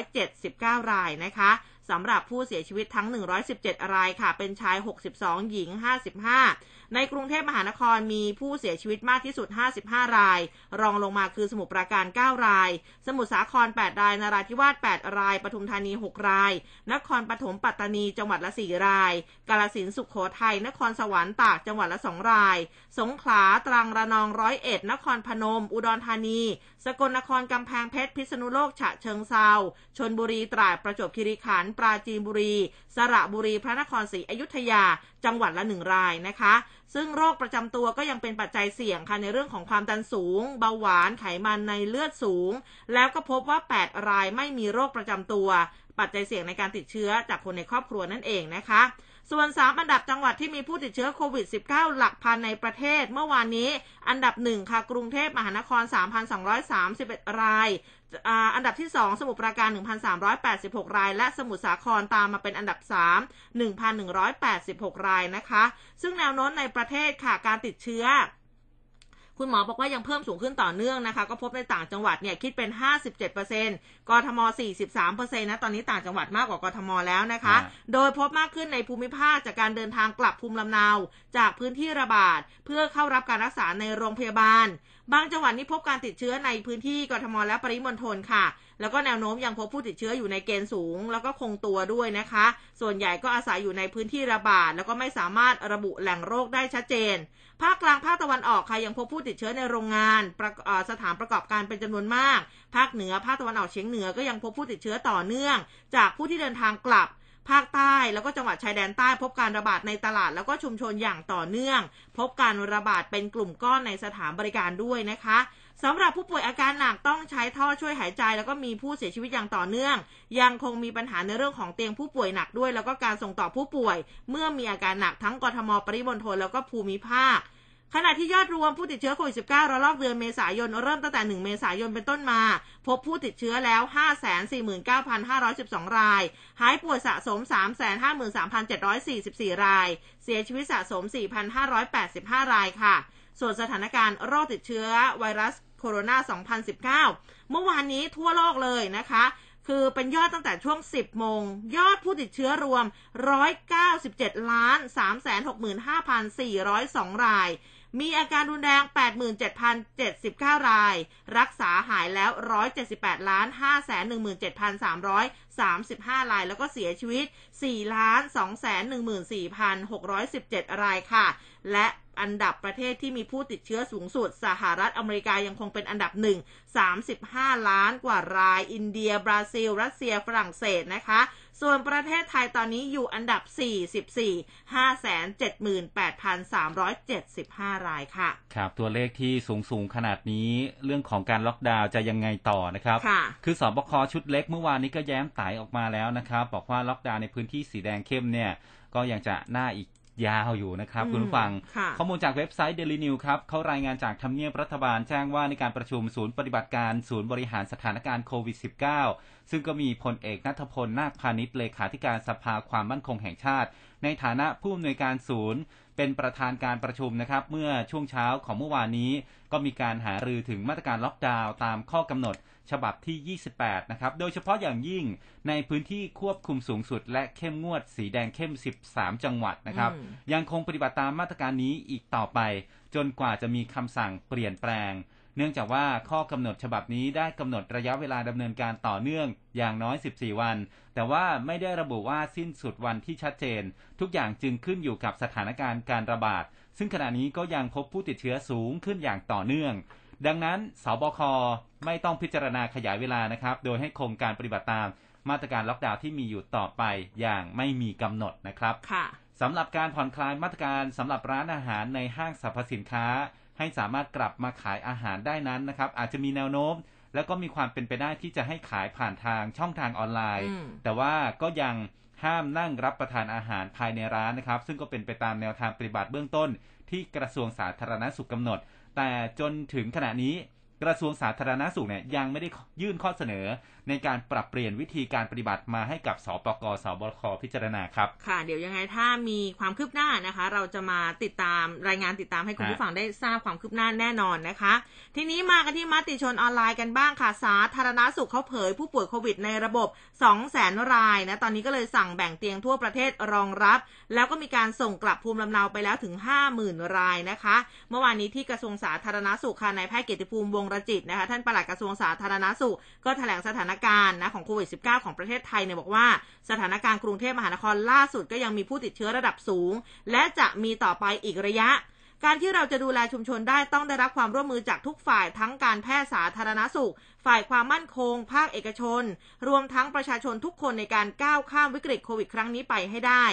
S1: 4,679 รายนะคะสำหรับผู้เสียชีวิตทั้ง 117 รายค่ะ เป็นชาย 62 หญิง 55 ในกรุงเทพมหานครมีผู้เสียชีวิตมากที่สุด 55 ราย รองลงมาคือสมุทรปราการ 9 ราย สมุทรสาคร 8 ราย นราธิวาส 8 ราย ปทุมธานี 6 ราย นครปฐม ปัตตานี จังหวัดละ 4 ราย กาลสินสุขโขทัย นครสวรรค์ ตาก จังหวัดละ 2 ราย สงขลา ตรัง ระนอง ร้อยเอ็ด นครพนม อุดรธานี สกลนคร กำแพงเพชร พิษณุโลก ฉะเชิงเซาชนบุรี ตราด ประจวบคีรีขันธ์ ปราจีนบุรี สระบุรี พระนครศรีอยุธยาจังหวัดละหนึ่งรายนะคะ ซึ่งโรคประจำตัวก็ยังเป็นปัจจัยเสี่ยงค่ะในเรื่องของความดันสูง เบาหวานไขมันในเลือดสูง แล้วก็พบว่า 8 รายไม่มีโรคประจำตัว ปัจจัยเสี่ยงในการติดเชื้อจากคนในครอบครัวนั่นเองนะคะ ส่วน 3 อันดับจังหวัดที่มีผู้ติดเชื้อโควิด -19 หลักพันในประเทศเมื่อวานนี้ อันดับ 1 ค่ะกรุงเทพมหานคร 3,231 รายอันดับที่ 2 สมุทรปราการ 1,386 ราย และสมุทรสาครตามมาเป็นอันดับ 3 1,186 รายนะคะ ซึ่งแนวโน้มในประเทศค่ะการติดเชื้อ คุณหมอบอกว่ายังเพิ่มสูงขึ้นต่อเนื่องนะคะ ก็พบในต่างจังหวัดเนี่ยคิดเป็น 57%กทม 43%นะ ตอนนี้ต่างจังหวัดมากกว่ากทมแล้วนะคะ โดยพบมากขึ้นในภูมิภาคจากการเดินทางกลับภูมิลำเนา จากพื้นที่ระบาด เพื่อเข้ารับการรักษาในโรงพยาบาล บางจังหวัดนี้พบการติดเชื้อในพื้นที่กทมและปริมณฑลค่ะ แล้วก็แนวโน้มยังพบผู้ติดเชื้ออยู่ในเกณฑ์สูง แล้วก็คงตัวด้วยนะคะ ส่วนใหญ่ก็อาศัยอยู่ในพื้นที่ระบาด แล้วก็ไม่สามารถระบุแหล่งโรคได้ชัดเจน ภาคกลางภาคตะวันออกค่ะยังพบผู้ติดเชื้อในโรงงานสถานประกอบการเป็นจำนวนมาก ภาคเหนือภาคตะวันออกเฉียงเหนือก็ยังพบผู้ติดเชื้อต่อเนื่อง จากผู้ที่เดินทางกลับภาคใต้แล้วก็จังหวัดชายแดนใต้พบการระบาดในตลาดแล้วก็ชุมชนอย่างต่อเนื่อง พบการระบาดเป็นกลุ่มก้อนในสถานบริการด้วยนะคะ สำหรับผู้ป่วยอาการหนักต้องใช้ท่อช่วยหายใจ แล้วก็มีผู้เสียชีวิตอย่างต่อเนื่อง ยังคงมีปัญหาในเรื่องของเตียงผู้ป่วยหนักด้วย แล้วก็การส่งต่อผู้ป่วย เมื่อมีอาการหนักทั้งกทมปริมณฑลแล้วก็ภูมิภาคขณะที่ยอดรวมผู้ติดเชื้อโควิด -19 ระลอกเดือนเมษายน เริ่มตั้งแต่ 1 เมษายนเป็นต้นมา พบผู้ติดเชื้อแล้ว 549,512 ราย หายป่วยสะสม 353,744 ราย เสียชีวิตสะสม 4,585 รายค่ะ ส่วนสถานการณ์โรคติดเชื้อไวรัส โคโรนา2019 เมื่อวานนี้ทั่วโลกเลยนะคะ คือเป็นยอดตั้งแต่ช่วง 10 โมง ยอดผู้ติดเชื้อรวม 197ล้าน365,402 ราย มีอาการรุนแรง 87,079 ราย รักษาหายแล้ว 178ล้าน517,335 ราย แล้วก็เสียชีวิต 4 ล้าน214,617 รายค่ะ และ อันดับประเทศที่มีผู้ติดเชื้อสูงสุด สหรัฐอเมริกายังคงเป็นอันดับหนึ่ง35 ล้านกว่าราย อินเดีย บราซิล รัสเซีย ฝรั่งเศสนะคะ ส่วนประเทศไทยตอนนี้อยู่อันดับ 44 578,375 รายค่ะ
S2: ครับ ตัวเลขที่สูงสูงขนาดนี้เรื่องของการล็อกดาวน์จะยังไงต่อนะครับ
S1: ค่ะ
S2: คือสอบคชุดเล็กเมื่อวานนี้ก็แย้มไตออกมาแล้วนะครับ บอกว่าล็อกดาวน์ในพื้นที่สีแดงเข้มเนี่ยก็ยังจะน่าอีก ยาวอยู่นะครับ คุณผู้ฟัง ข้อมูลจากเว็บไซต์ Daily News ครับเขารายงานจากทำเนียบรัฐบาลแจ้งว่าในการประชุมศูนย์ปฏิบัติการศูนย์บริหารสถานการณ์โควิด -19 ซึ่งก็มีพลเอกนัทพลนาคพาณิชย์เลขาธิการสภาความมั่นคงแห่งชาติ ในฐานะผู้อำนวยการศูนย์เป็นประธานการประชุมนะครับ เมื่อช่วงเช้าของเมื่อวานนี้ ก็มีการหารือถึงมาตรการล็อกดาวน์ตามข้อกำหนด ฉบับที่ 28 นะครับ โดยเฉพาะอย่างยิ่งในพื้นที่ควบคุมสูงสุด และเข้มงวดสีแดงเข้ม 13 จังหวัดนะครับ ยังคงปฏิบัติตามมาตรการนี้อีกต่อไป จนกว่าจะมีคำสั่งเปลี่ยนแปลง เนื่องจากว่าข้อกำหนดฉบับนี้ได้กำหนดระยะเวลาดำเนินการต่อเนื่องอย่างน้อย 14 วัน แต่ว่าไม่ได้ระบุว่าสิ้นสุดวันที่ชัดเจน ทุกอย่างจึงขึ้นอยู่กับสถานการณ์การระบาด ซึ่งขณะนี้ก็ยังพบผู้ติดเชื้อสูงขึ้นอย่างต่อเนื่อง ดังนั้นสบคไม่ต้องพิจารณาขยายเวลานะครับ โดยให้คงการปฏิบัติตามมาตรการล็อกดาวน์ที่มีอยู่ต่อไปอย่างไม่มีกำหนดนะครับ
S1: ค่ะ
S2: สำหรับการผ่อนคลายมาตรการสำหรับร้านอาหารในห้างสรรพสินค้า ให้สามารถกลับมาขายอาหารได้นั้นนะครับ อาจจะมีแนวโน้ม แล้วก็มีความเป็นไปได้ที่จะให้ขายผ่านทางช่องทางออนไลน์
S1: อืม
S2: แต่ว่าก็ยังห้ามนั่งรับประทานอาหารภายในร้านนะครับ ซึ่งก็เป็นไปตามแนวทางปฏิบัติเบื้องต้น ที่กระทรวงสาธารณสุขกำหนด แต่จนถึงขณะนี้กระทรวงสาธารณสุขเนี่ยยังไม่ได้ยื่นข้อเสนอ ในการปรับเปลี่ยนวิธีการปฏิบัติมาให้กับสปกสบคพิจารณาครับ
S1: ค่ะ เดี๋ยวยังไงถ้ามีความคืบหน้านะคะ เราจะมาติดตามรายงานติดตามให้คุณผู้ฟังได้ทราบความคืบหน้าแน่นอนนะคะ ทีนี้มากันที่มติชนออนไลน์กันบ้างค่ะ สาธารณสุขเขาเผยผู้ป่วยโควิดในระบบ 2 0 0แสนรายนะตอนนี้ก็เลยสั่งแบ่งเตียงทั่วประเทศรองรับ แล้วก็มีการส่งกลับภูมิลำเนาไปแล้วถึง 50,000 รายนะคะ เมื่อวานนี้ที่กระทรวงสาธารณสุขค่ะนายแพทย์เกียรติภูมิวงรจิตนะคะท่านปลัดกระทรวงสาธารณสุข ก็แถลงสถานการณ์นะของโควิด -19 ของประเทศไทยเนี่ยบอกว่า สถานการณ์กรุงเทพมหานครล่าสุดก็ยังมีผู้ติดเชื้อระดับสูง และจะมีต่อไปอีกระยะ การที่เราจะดูแลชุมชนได้ต้องได้รับความร่วมมือจากทุกฝ่ายทั้งการแพทย์สาธารณสุข ฝ่ายความมั่นคง ภาคเอกชน รวมทั้งประชาชนทุกคนในการก้าวข้ามวิกฤตโควิดครั้งนี้ไปให้ได้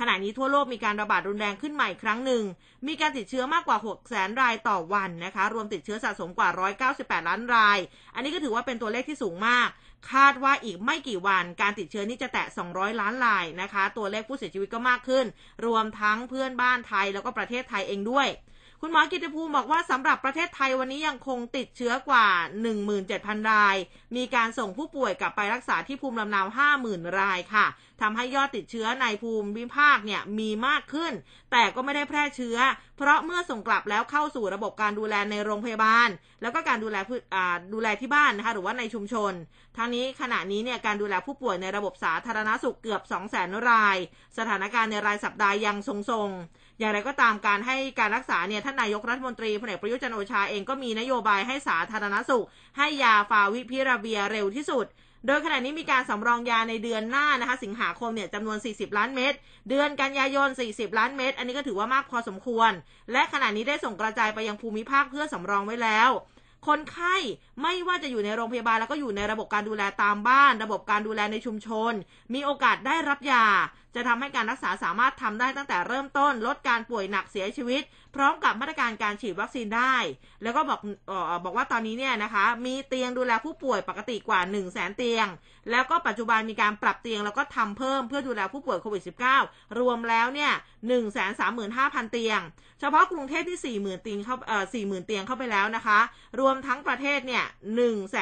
S1: ขณะนี้ทั่วโลกมีการระบาดรุนแรงขึ้นใหม่ครั้งหนึ่ง มีการติดเชื้อมากกว่า6แสนรายต่อวันนะคะ รวมติดเชื้อสะสมกว่า 198 ล้านราย อันนี้ก็ถือว่าเป็นตัวเลขที่สูงมาก คาดว่าอีกไม่กี่วันการติดเชื้อนี่จะแตะ 200 ล้านรายนะคะ ตัวเลขผู้เสียชีวิตก็มากขึ้น รวมทั้งเพื่อนบ้านไทยแล้วก็ประเทศไทยเองด้วย คุณหมอกิติภูมิบอกว่าสำหรับประเทศไทยวันนี้ยังคงติดเชื้อกว่า 17,000 ราย มีการส่งผู้ป่วยกลับไปรักษาที่ภูมิลำเนา 50,000 รายค่ะทำให้ยอดติดเชื้อในภูมิภาคเนี่ยมีมากขึ้น แต่ก็ไม่ได้แพร่เชื้อ เพราะเมื่อส่งกลับแล้วเข้าสู่ระบบการดูแลในโรงพยาบาล แล้วก็การดูแลผู้ดูแลที่บ้านนะคะหรือว่าในชุมชนทั้งนี้ขณะนี้เนี่ยการดูแลผู้ป่วยในระบบสาธารณสุขเกือบ 200,000 ราย สถานการณ์ในรายสัปดาห์ยังทรงๆ อย่างไรก็ตามการให้การรักษาเนี่ยท่านนายกรัฐมนตรีพลเอกประยุทธ์จันโอชาเองก็มีนโยบายให้สาธารณสุข ให้ยาฟาวิพิราเวียเร็วที่สุด โดยขณะนี้มีการสำรองยาในเดือนหน้านะคะสิงหาคมเนี่ยจำนวน 40 ล้านเม็ดเดือนกันยายน 40 ล้านเม็ดอันนี้ก็ถือว่ามากพอสมควร และขณะนี้ได้ส่งกระจายไปยังภูมิภาคเพื่อสำรองไว้แล้ว คนไข้ไม่ว่าจะอยู่ในโรงพยาบาลแล้วก็อยู่ในระบบการดูแลตามบ้าน ระบบการดูแลในชุมชน มีโอกาสได้รับยา จะทำให้การรักษาสามารถทำได้ตั้งแต่เริ่มต้น ลดการป่วยหนักเสียชีวิต พร้อมกับมาตรการการฉีดวัคซีนได้ แล้วก็บอกออบอกว่าตอนนี้เนี่ยนะคะ มีเตียงดูแลผู้ป่วยปกติกว่า 1 0 0 0 0แสนเตียง แล้วก็ปัจจุบันมีการปรับเตียงแล้วก็ทำเพิ่มเพื่อดูแลผู้ป่วยโควิด -19 รวมแล้วเนี่ย1 3 5 0 0 0เตียง เฉพาะกรุงเทพที่40,000เตียงเข้าเอ่อ40,000เตียงเข้าไปแล้วนะคะ รวมทั้งประเทศเนี่ย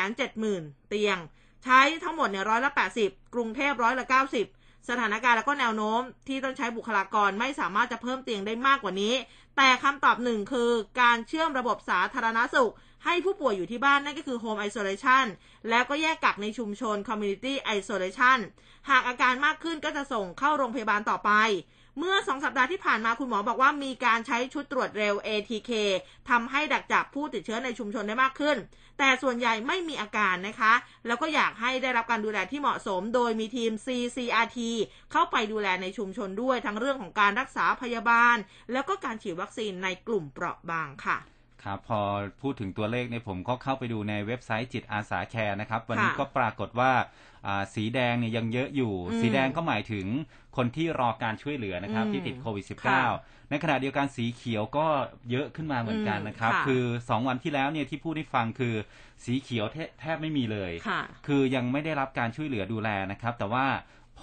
S1: 170,000เตียง ใช้ทั้งหมดเนี่ยร้อยละ80กรุงเทพร้อยละ90สถานการณ์แล้วก็แนวโน้มที่ต้องใช้บุคลากรไม่สามารถจะเพิ่มเตียงได้มากกว่านี้ แต่คำตอบหนึ่งคือการเชื่อมระบบสาธารณสุข ให้ผู้ป่วยอยู่ที่บ้านนั่นก็คือ Home Isolation แล้วก็แยกกักในชุมชน Community Isolation หากอาการมากขึ้นก็จะส่งเข้าโรงพยาบาลต่อไป เมื่อสองสัปดาห์ที่ผ่านมาคุณหมอบอกว่ามีการใช้ชุดตรวจเร็ว ATK ทำให้ดักจับผู้ติดเชื้อในชุมชนได้มากขึ้น แต่ส่วนใหญ่ไม่มีอาการนะคะ แล้วก็อยากให้ได้รับการดูแลที่เหมาะสม โดยมีทีม CCRT เข้าไปดูแลในชุมชนด้วยทั้งเรื่องของการรักษาพยาบาล แล้วก็การฉีดวัคซีนในกลุ่มเปราะบางค่ะ
S2: ครับพอพูดถึงตัวเลขเนี่ยผมก็เข้าไปดูในเว็บไซต์จิตอาสาแคร์นะครับ วันนี้
S1: ค่ะ
S2: ก็ปรากฏว่าอ่าสีแดงเนี่ยยังเยอะอยู่
S1: อืม
S2: สีแดงก็หมายถึง คนที่รอการช่วยเหลือนะครับ
S1: อืม
S2: ที่ติดโควิด
S1: ค่ะ
S2: -19 ในขณะเดียวกันสีเขียวก็เยอะขึ้นมาเหมือนกันนะครับ
S1: อืมค่ะ
S2: คือ 2 วันที่แล้วเนี่ยที่พูดให้ฟังคือสีเขียวแทแทบไม่มีเลย
S1: ค่ะ
S2: คือยังไม่ได้รับการช่วยเหลือดูแลนะครับ แต่ว่า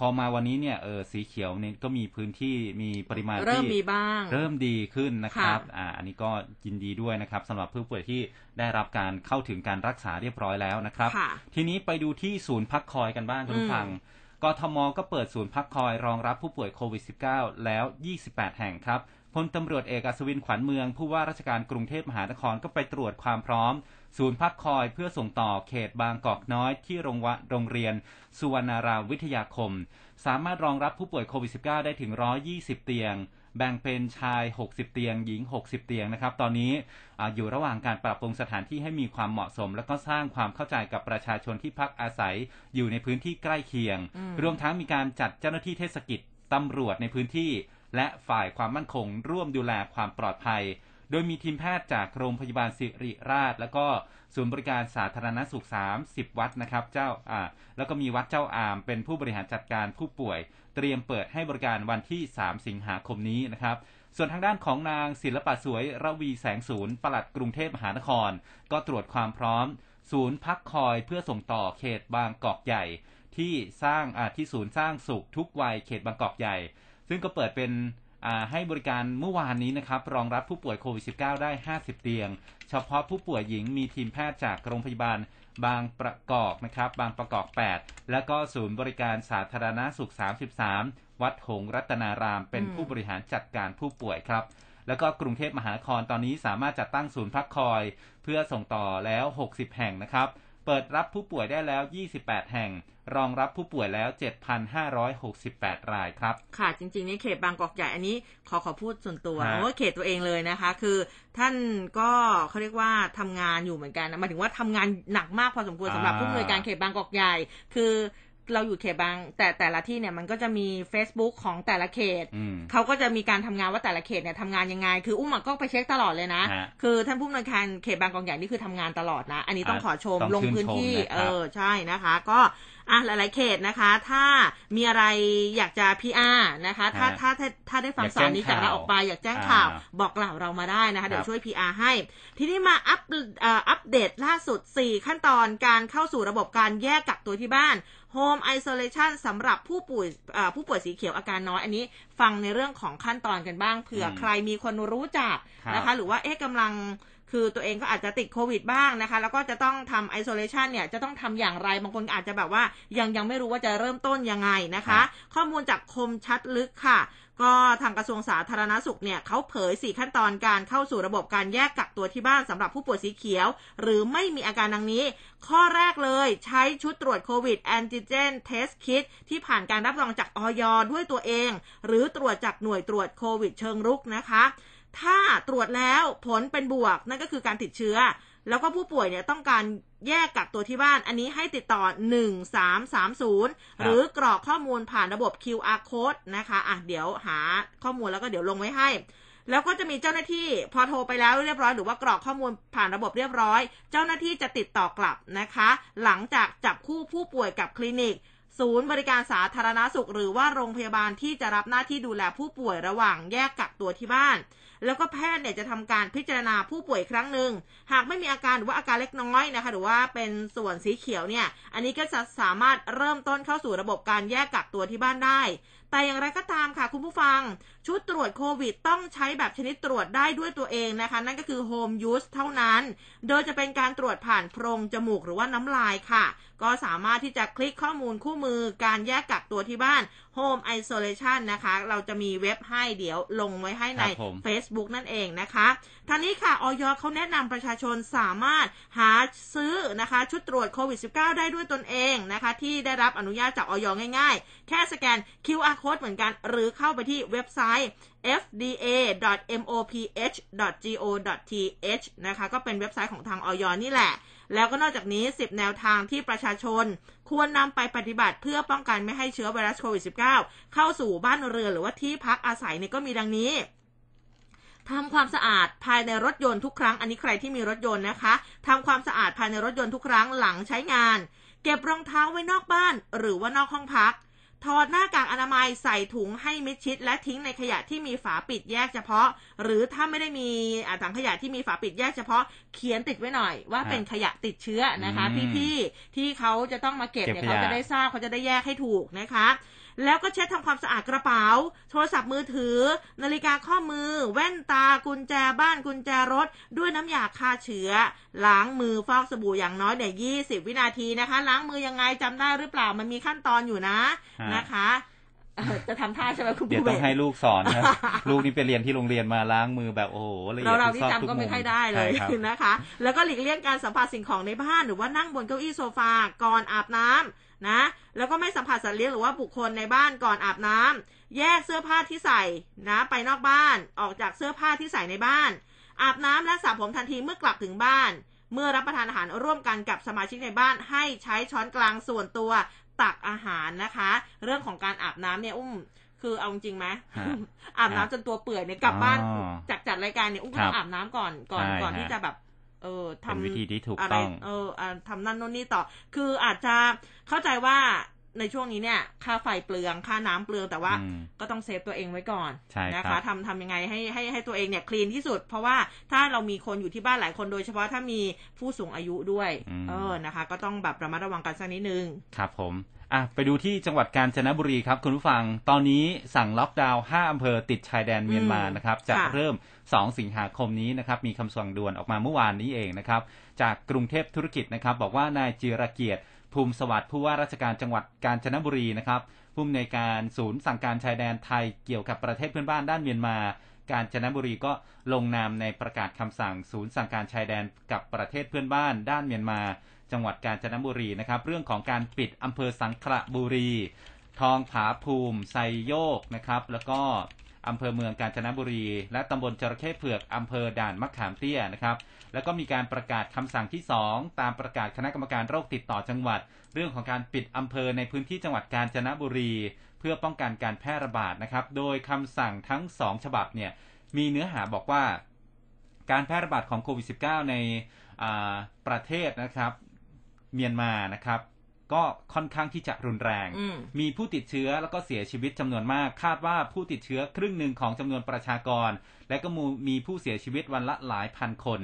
S2: พอมาวันนี้เนี่ยเออสีเขียวเนี่ยก็มีพื้นที่มีปริมาณ
S1: เริ่ม
S2: ที่
S1: มีบ้าง
S2: เริ่มดีขึ้นนะครับ
S1: ค่ะ
S2: อ่าอันนี้ก็ยินดีด้วยนะครับสำหรับผู้ป่วยที่ได้รับการเข้าถึงการรักษาเรียบร้อยแล้วนะครับ
S1: ค่ะ
S2: ทีนี้ไปดูที่ศูนย์พักคอยกันบ้างคุณผู้ฟัง กทมก็เปิดศูนย์พักคอยรองรับผู้ป่วยโควิด -19 แล้ว 28 แห่งครับพลตำรวจเอกอัศวินขวัญเมือง ผู้ว่าราชการกรุงเทพมหานครก็ไปตรวจความพร้อม ศูนย์พักคอยเพื่อส่งต่อเขตบางกอกน้อยที่โรงวะโรงเรียน สุวรรณารามวิทยาคม สามารถรองรับผู้ป่วยโควิด -19 ได้ถึง 120 เตียง แบ่งเป็นชาย 60 เตียง หญิง 60 เตียงนะครับ ตอนนี้ออยู่ระหว่างการปรับปรุงสถานที่ให้มีความเหมาะสม แล้วก็สร้างความเข้าใจกับประชาชนที่พักอาศัยอยู่ในพื้นที่ใกล้เคียง รวมทั้งมีการจัดเจ้าหน้าที่เทศกิจตำรวจในพื้นที่ และฝ่ายความมั่นคง ร่วมดูแลความปลอดภัย โดยมีทีมแพทย์จากโรงพยาบาลสิริราช แล้วก็ศูนย์บริการสาธารณสุข 30 วัดนะครับ เจ้าอ่าแล้วก็มีวัดเจ้าอามเป็นผู้บริหารจัดการผู้ป่วย เตรียมเปิดให้บริการวันที่ 3 สิงหาคมนี้นะครับ ส่วนทางด้านของนางศิลปะสวยระวีแสงศูนย์ปลัดกรุงเทพมหานคร ก็ตรวจความพร้อม ศูนย์พักคอยเพื่อส่งต่อเขตบางกอกใหญ่ ที่สร้างที่ศูนย์สร้างสุขทุกวัยเขตบางกอกใหญ่ ซึ่งก็เปิดเป็นให้บริการเมื่อวานนี้นะครับ รองรับผู้ป่วยโควิด -19 ได้ 50 เตียง เฉพาะผู้ป่วยหญิงมีทีมแพทย์จากโรงพยาบาล บางประกอบนะครับบางประกอบ 8 และก็ศูนย์บริการสาธารณาสุข 33 วัดหงรัตนาราม เป็นผู้บริหารจัดการผู้ป่วยครับ แล้วก็กรุงเทพมหานครตอนนี้สามารถจัดตั้งศูนย์พักคอย เพื่อส่งต่อแล้ว 60 แห่งนะครับ เปิดรับผู้ป่วยได้แล้ว 28 แห่ง รองรับผู้ป่วยแล้ว 7,568 รายครับ
S1: ค่ะ จริงๆ นี่เขตบางกอกใหญ่ อันนี้ขอขอพูดส่วนตัวเพราะว่าเขตตัวเองเลยนะคะ คือท่านก็เขาเรียกว่าทำงานอยู่เหมือนกันหมายถึงว่าทำงานหนักมากพอสมควรสำหรับผู้อำนวยการเขตบางกอกใหญ่ คือ เราอยู่เขตบาง แต่แต่ละที่เนี่ยมันก็จะมี Facebook ของแต่ละเขตเขาก็จะมีการทำงานว่าแต่ละเขตเนี่ยทำงานยังไง คืออุ้มก็ไปเช็คตลอดเลยนะ คือท่านผู้อำนวยการเขตบางกอกใหญ่นี่คือทำงานตลอดนะ อันนี้ต้องขอชมลงพื้นที่ เออใช่นะคะ ก็ อะหลาย ๆ เขตนะคะ ถ้ามีอะไรอยากจะ PR นะคะ ถ้าถ้าถ้าได้ฟังสารนี้จากเราออกไปอยากแจ้งข่าวบอกกล่าวเรามาได้นะคะ เดี๋ยวช่วย PR ให้ ทีนี้มาอัปอัปเดตล่าสุด 4 ขั้นตอนการเข้าสู่ระบบการแยกกักตัวที่บ้าน Home Isolation สำหรับผู้ป่วยผู้ป่วยสีเขียวอาการน้อย อันนี้ฟังในเรื่องของขั้นตอนกันบ้างเผื่อใครมีคนรู้จักนะคะ หรือว่าเอ๊ะกำลัง คือตัวเองก็อาจจะติดโควิดบ้างนะคะ แล้วก็จะต้องทำไอโซเลชันเนี่ยจะต้องทำอย่างไรบางคนอาจจะแบบว่ายังยังไม่รู้ว่าจะเริ่มต้นยังไงนะคะ ข้อมูลจากคมชัดลึกค่ะก็ทางกระทรวงสาธารณสุขเนี่ยเขาเผย 4 ขั้นตอนการเข้าสู่ระบบการแยกกักตัวที่บ้านสำหรับผู้ป่วยสีเขียว หรือไม่มีอาการดังนี้ ข้อแรกเลยใช้ชุดตรวจโควิดแอนติเจนเทสคิดที่ผ่านการรับรองจากออยด้วยตัวเอง หรือตรวจจากหน่วยตรวจโควิดเชิงรุกนะคะ ถ้าตรวจแล้วผลเป็นบวก นั่นก็คือการติดเชื้อ แล้วก็ผู้ป่วยเนี่ยต้องการแยกกักตัวที่บ้าน อันนี้ให้ติดต่อ 1330 หรือกรอกข้อมูลผ่านระบบ QR code นะคะอะเดี๋ยวหาข้อมูลแล้วก็เดี๋ยวลงไว้ให้ แล้วก็จะมีเจ้าหน้าที่พอโทรไปแล้วเรียบร้อยหรือว่ากรอกข้อมูลผ่านระบบเรียบร้อย เจ้าหน้าที่จะติดต่อกลับนะคะ หลังจากจับคู่ผู้ป่วยกับคลินิกศูนย์บริการสาธารณาสุข หรือว่าโรงพยาบาลที่จะรับหน้าที่ดูแลผู้ป่วยระหว่างแยกกักตัวที่บ้าน แล้วก็แพทย์เนี่ยจะทำการพิจารณาผู้ป่วยครั้งหนึ่งหากไม่มีอาการหรือว่าอาการเล็กน้อยนะคะหรือว่าเป็นส่วนสีเขียวเนี่ย อันนี้ก็จะสามารถเริ่มต้นเข้าสู่ระบบการแยกกักตัวที่บ้านได้แต่อย่างไรก็ตามค่ะคุณผู้ฟัง ชุดตรวจโควิดต้องใช้แบบชนิดตรวจได้ด้วยตัวเองนะคะ นั่นก็คือ home use เท่านั้น โดยจะเป็นการตรวจผ่านโพรงจมูกหรือว่าน้ำลายค่ะ ก็สามารถที่จะคลิกข้อมูลคู่มือการแยกกักตัวที่บ้าน Home Isolation นะคะ เราจะมีเว็บให้เดี๋ยวลงไว้ให้ใน Facebook นั่นเองนะคะทางนี้ค่ะออยเขาแนะนำประชาชนสามารถหาซื้อนะคะ ชุดตรวจโควิด -19 ได้ด้วยตนเองนะคะ ที่ได้รับอนุญาตจากออยง่ายๆ แค่สแกน QR code เหมือนกัน หรือเข้าไปที่เว็บไซต์ fda.moph.go.th นะคะ ก็เป็นเว็บไซต์ของทางออยนี่แหละ แล้วก็นอกจากนี้ 10 แนวทางที่ประชาชน ควรนำไปปฏิบัติเพื่อป้องกันไม่ให้เชื้อไวรัสโควิด -19 เข้าสู่บ้านเรือนหรือว่าที่พักอาศัยเนี่ยก็มีดังนี้ทำความสะอาดภายในรถยนต์ทุกครั้ง อันนี้ใครที่มีรถยนต์นะคะ ทำความสะอาดภายในรถยนต์ทุกครั้งหลังใช้งาน เก็บรองเท้าไว้นอกบ้าน หรือว่านอกห้องพัก ถอดหน้ากากอนามัยใส่ถุงให้มิดชิด และทิ้งในขยะที่มีฝาปิดแยกเฉพาะ หรือถ้าไม่ได้มีถังขยะที่มีฝาปิดแยกเฉพาะ เขียนติดไว้หน่อย ว่าเป็นขยะติดเชื้อนะคะ พี่ๆที่เขาจะต้องมาเก็บเนี่ยเขาจะได้ทราบเขาจะได้แยกให้ถูกนะคะ แล้วก็เช็ดทำความสะอาดกระเป๋า โทรศัพท์มือถือ นาฬิกาข้อมือ แว่นตากุญแจบ้านกุญแจรถ ด้วยน้ำยาฆ่าเชื้อ ล้างมือฟอกสบู่อย่างน้อยเนี่ยยี่สิบวินาทีนะคะ ล้างมือยังไงจำได้หรือเปล่ามันมีขั้นตอนอยู่นะนะคะจะทำท่าใช่ไหมคุณ
S2: เดี๋ยวต้องให้ลูกสอนครับลูกนี่ไปเรียนที่โรงเรียนมาล้างมือแบบโอ้โห
S1: ละเอียดเราที่จำก็ไม่ค่อยได้เลยนะคะ แล้วก็หลีกเลี่ยงการสัมผัสสิ่งของในบ้านหรือว่านั่งบนเก้าอี้โซฟาก่อนอาบน้ำนะ แล้วก็ไม่สัมผัสสัตว์เลี้ยงหรือว่าบุคคลในบ้านก่อนอาบน้ำแยกเสื้อผ้าที่ใส่นะไปนอกบ้าน ออกจากเสื้อผ้าที่ใส่ในบ้าน อาบน้ำและสระผมทันทีเมื่อกลับถึงบ้าน เมื่อรับประทานอาหารร่วมกันกับสมาชิกในบ้าน ให้ใช้ช้อนกลางส่วนตัวตักอาหารนะคะ เรื่องของการอาบน้ำเนี่ยอุ้มคือเอาจริงไหม
S2: ฮะ
S1: อาบน้ำจนตัวเปื่อยเนี่ยกลับบ้าน
S2: อ๋อ
S1: จากจัดรายการเนี่ยอุ้มก็
S2: ครั
S1: ต้อบงอาบน้ำก่อนก่อน
S2: ใช่
S1: ก่อน
S2: ฮะ
S1: ที่จะแบบ เออทำ
S2: เป็นวิธีที่ถูก
S1: อะไร
S2: ต้อง
S1: เอออ่าทำนั่นโน่นนี่ต่อ คืออาจจะเข้าใจว่าในช่วงนี้เนี่ย ค่าไฟเปลืองค่าน้ำเปลืองแต่ว่า
S2: อืม
S1: ก็ต้องเซฟตัวเองไว้ก่อน
S2: ใช่
S1: นะ
S2: ครั
S1: คะ
S2: บ
S1: ทำทำยังไงให้ให้ให้ตัวเองเนี่ยคลีนที่สุด เพราะว่าถ้าเรามีคนอยู่ที่บ้านหลายคนโดยเฉพาะถ้ามีผู้สูงอายุด้วย
S2: อืม
S1: เออนะคะ ก็ต้องแบบระมัดระวังกันสักนิดนึง
S2: ครับผม อะไปดูที่จังหวัดกาญจนบุรีครับคุณผู้ฟัง ตอนนี้สั่งล็อกดาวน์5อำเภอติดชายแดนเมียนมานะครับจะ
S1: ค่ะ
S2: เริ่ม 2 สิงหาคมนี้นะครับ มีคำสั่งด่วนออกมาเมื่อวานนี้เองนะครับ จากกรุงเทพธุรกิจนะครับ บอกว่านายจิรเกียรติ ภูมิสวัสดิ์ผู้ว่าราชการจังหวัดกาญจนบุรีนะครับผู้อำนวยการศูนย์สั่งการชายแดนไทยเกี่ยวกับประเทศเพื่อนบ้านด้านเมียนมากาญจนบุรีก็ลงนามในประกาศคำสั่งศูนย์สั่งการชายแดนกับประเทศเพื่อนบ้านด้านเมียนมา จังหวัดกาญจนบุรีนะครับ เรื่องของการปิดอำเภอสังขละบุรี ทองผาภูมิไซโยกนะครับ แล้วก็อำเภอเมืองกาญจนบุรี และตำบลจระเข้เผือกอำเภอด่านมะขามเตี้ยนะครับ แล้วก็มีการประกาศคำสั่งที่ 2 ตามประกาศคณะกรรมการโรคติดต่อจังหวัด เรื่องของการปิดอำเภอในพื้นที่จังหวัดกาญจนบุรี เพื่อป้องกันการแพร่ระบาดนะครับ โดยคำสั่งทั้ง 2 ฉบับเนี่ยมีเนื้อหาบอกว่า การแพร่ระบาดของโควิด -19 ในอ่าประเทศนะครับ เมียนมานะครับ ก็ค่อนข้างที่จะรุนแรง
S1: อืม
S2: มีผู้ติดเชื้อแล้วก็เสียชีวิตจำนวนมาก คาดว่าผู้ติดเชื้อครึ่งหนึ่งของจำนวนประชากร และก็มีผู้เสียชีวิตวันละหลายพันคน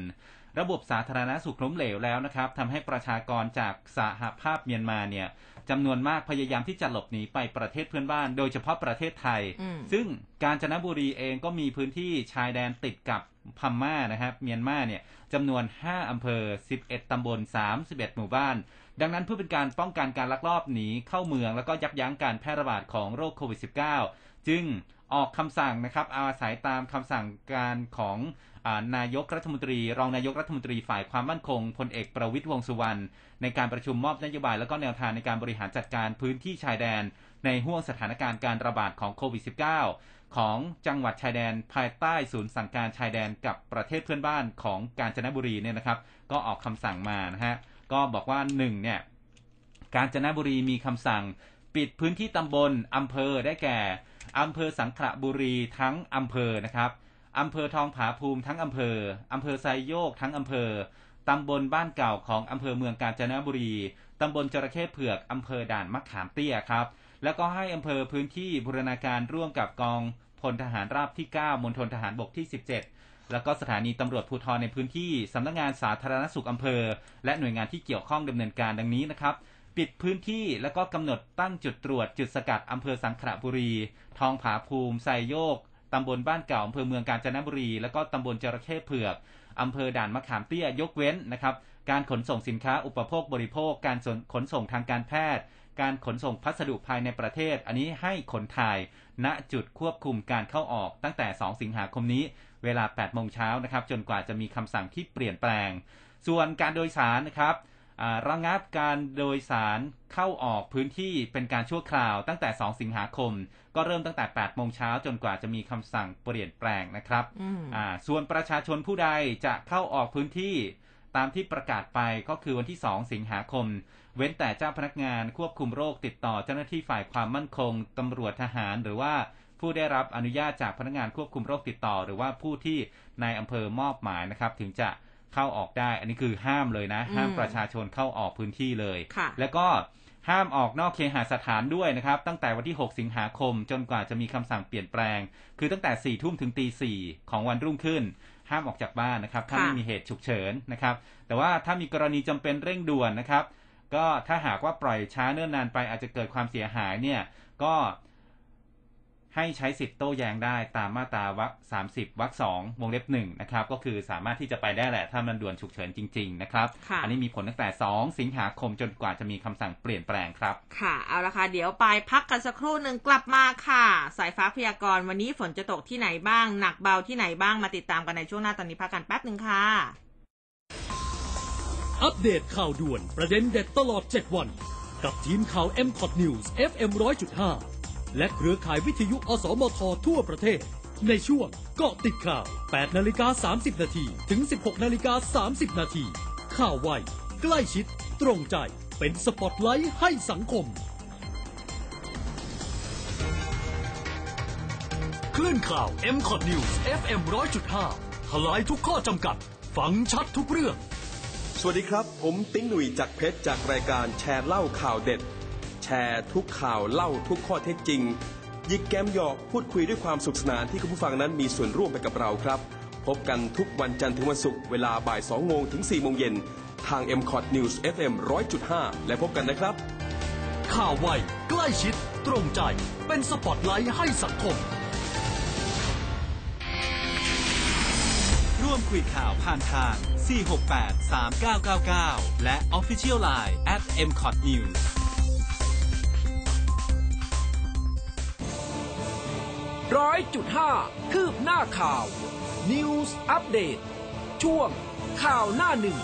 S2: ระบบสาธารณสุขล้มเหลวแล้วนะครับทำให้ประชากรจากสหภาพเมียนมาเนี่ยจำนวนมากพยายามที่จะหลบหนีไปประเทศเพื่อนบ้าน โดยเฉพาะประเทศไทย
S1: อืม
S2: ซึ่งกาญจนบุรีเองก็มีพื้นที่ชายแดนติดกับพม่านะครับเมียนมาเนี่ยจำนวน 5 อำเภอ 11 ตำบล 31 หมู่บ้าน ดังนั้นเพื่อเป็นการป้องกันการลักลอบหนีเข้าเมือง แล้วก็ยับยั้งการแพร่ระบาดของโรคโควิด -19 จึงออกคำสั่งนะครับอาศัยตามคำสั่งการของอา นายกรัฐมนตรี รองนายกรัฐมนตรีฝ่ายความมั่นคงพลเอกประวิตรวงสุวรรณในการประชุมมอบนโยบายแล้วก็แนวทางในการบริหารจัดการพื้นที่ชายแดน ในห่วงสถานการณ์การระบาดของโควิด -19 ของจังหวัดชายแดน ภายใต้ศูนย์สั่งการชายแดนกับประเทศเพื่อนบ้านของกาญจนบุรีเนี่ยนะครับ ก็ออกคำสั่งมานะฮะก็บอกว่าหนึ่งเนี่ยกาญจนบุรีมีคำสั่ง ปิดพื้นที่ตำบลอำเภอได้แก่อำเภอสังขละบุรีทั้งอำเภอนะครับ อำเภอทองผาภูมิทั้งอำเภอ อำเภอไซโยกทั้งอำเภอ ตำบลบ้านเก่าของอำเภอเมืองกาญจนบุรี ตำบลจระเข้เผือก อำเภอด่านมะขามเตี้ยครับ แล้วก็ให้อำเภอพื้นที่บูรณาการร่วมกับกองพลทหารราบที่ 9 มณฑลทหารบกที่ 17 แล้วก็สถานีตำรวจภูธรในพื้นที่สำนักงานสาธารณสุขอำเภอ และหน่วยงานที่เกี่ยวข้องดำเนินการดังนี้นะครับ ปิดพื้นที่แล้วก็กำหนดตั้งจุดตรวจจุดสกัดอำเภอสังขละบุรี ทองผาภูมิไซโยก ตำบลบ้านเก่าอำเภอเมืองกาญจนบุรี แล้วก็ตำบลจระเข้เผือกอำเภอด่านมะขามเตี้ยยกเว้นนะครับการขนส่งสินค้าอุปโภคบริโภค การขนส่งทางการแพทย์ การขนส่งพัสดุภายในประเทศ อันนี้ให้ขนถ่ายณจุดควบคุมการเข้าออกตั้งแต่ 2 สิงหาคมนี้ เวลา8โมงเช้านะครับจนกว่าจะมีคำสั่งที่เปลี่ยนแปลง ส่วนการโดยสารนะครับ ระงับการโดยสารเข้าออกพื้นที่เป็นการชั่วคราวตั้งแต่ 2 สิงหาคม ก็เริ่มตั้งแต่ 8 โมงเช้าจนกว่าจะมีคำสั่งเปลี่ยนแปลงนะครับ
S1: อืม
S2: อ่าส่วนประชาชนผู้ใดจะเข้าออกพื้นที่ตามที่ประกาศไปก็คือวันที่ 2 สิงหาคม เว้นแต่เจ้าพนักงานควบคุมโรคติดต่อเจ้าหน้าที่ฝ่ายความมั่นคงตำรวจทหาร หรือว่าผู้ได้รับอนุญาตจากพนักงานควบคุมโรคติดต่อ หรือว่าผู้ที่นายอำเภอมอบหมายนะครับ ถึงจะ เข้าออกได้ อันนี้คือห้ามเลยนะ ห้าม
S1: อืม
S2: ประชาชนเข้าออกพื้นที่เลย
S1: ค่ะ
S2: แล้วก็ห้ามออกนอกเคหสถานด้วยนะครับ ตั้งแต่วันที่ 6 สิงหาคม จนกว่าจะมีคำสั่งเปลี่ยนแปลง คือตั้งแต่4ี่ทุ่มถึงตีสี่ของวันรุ่งขึ้น ห้ามออกจากบ้านนะครับ ถ้า
S1: ค่ะ
S2: ไม่มีเหตุฉุกเฉินนะครับ แต่ว่าถ้ามีกรณีจำเป็นเร่งด่วนนะครับ ก็ถ้าหากว่าปล่อยช้าเนิ่นนานไปอาจจะเกิดความเสียหายเนี่ย ก็ ให้ใช้สิทธิ์โต้แย้งได้ตามมาตราวรรคสามสิบวรรคสองวงเล็บหนึ่งนะครับ ก็คือสามารถที่จะไปได้แหละถ้ามันด่วนฉุกเฉินจริง ๆ นะครับ
S1: ค่ะ
S2: อันนี้มีผลตั้งแต่ 2 สิงหาคมจนกว่าจะมีคำสั่งเปลี่ยนแปลงครับ
S1: ค่ะ เอาละค่ะ เดี๋ยวไปพักกันสักครู่หนึ่งกลับมาค่ะ สายฟ้าพยากรณ์วันนี้ฝนจะตกที่ไหนบ้าง หนักเบาที่ไหนบ้างมาติดตามกันในช่วงหน้าตอนนี้พักกันแป๊บหนึ่งค่ะ
S3: อัปเดตข่าวด่วนประเด็นเด็ดตลอด 7 วัน กับทีมข่าว m c o t News FM 100.5 และเครือข่ายวิทยุอสมททั่วประเทศ ในช่วงเกาะติดข่าว 8นาฬิกา30 นาทีถึง 16นาฬิกา30 นาทีข่าวไว ใกล้ชิด ตรงใจ เป็นสปอตไลท์ให้สังคม คลื่นข่าว m c o t News FM 100.5ทลายทุกข้อจำกัด ฟังชัดทุกเรื่อง
S4: สวัสดีครับ ผมติ้งหนุ่ยจากเพชรจากรายการแชร์เล่าข่าวเด็ด แชร์ทุกข่าวเล่าทุกข้อเท็จจริงยิกแกมหยอกพูดคุยด้วยความสุขสนานที่คุณผู้ฟังนั้นมีส่วนร่วมไปกับเราครับ พบกันทุกวันจันทร์ถึงวันศุกร์เวลาบ่าย2โมงถึง4โมงเย็นทาง m c o t News FM 100.5 และพบกันนะครับ
S3: ข่าวไวใกล้ชิด ตรงใจ เป็นสปอตไลท์ให้สังคม
S5: ร่วมคุยข่าวผ่านทาง 468 3999 และ Official Line at mcot news
S6: ร้อยจุดห้าคืบหน้าข่าว News อัปเดตช่วงข่าวหน้าหนึ่ง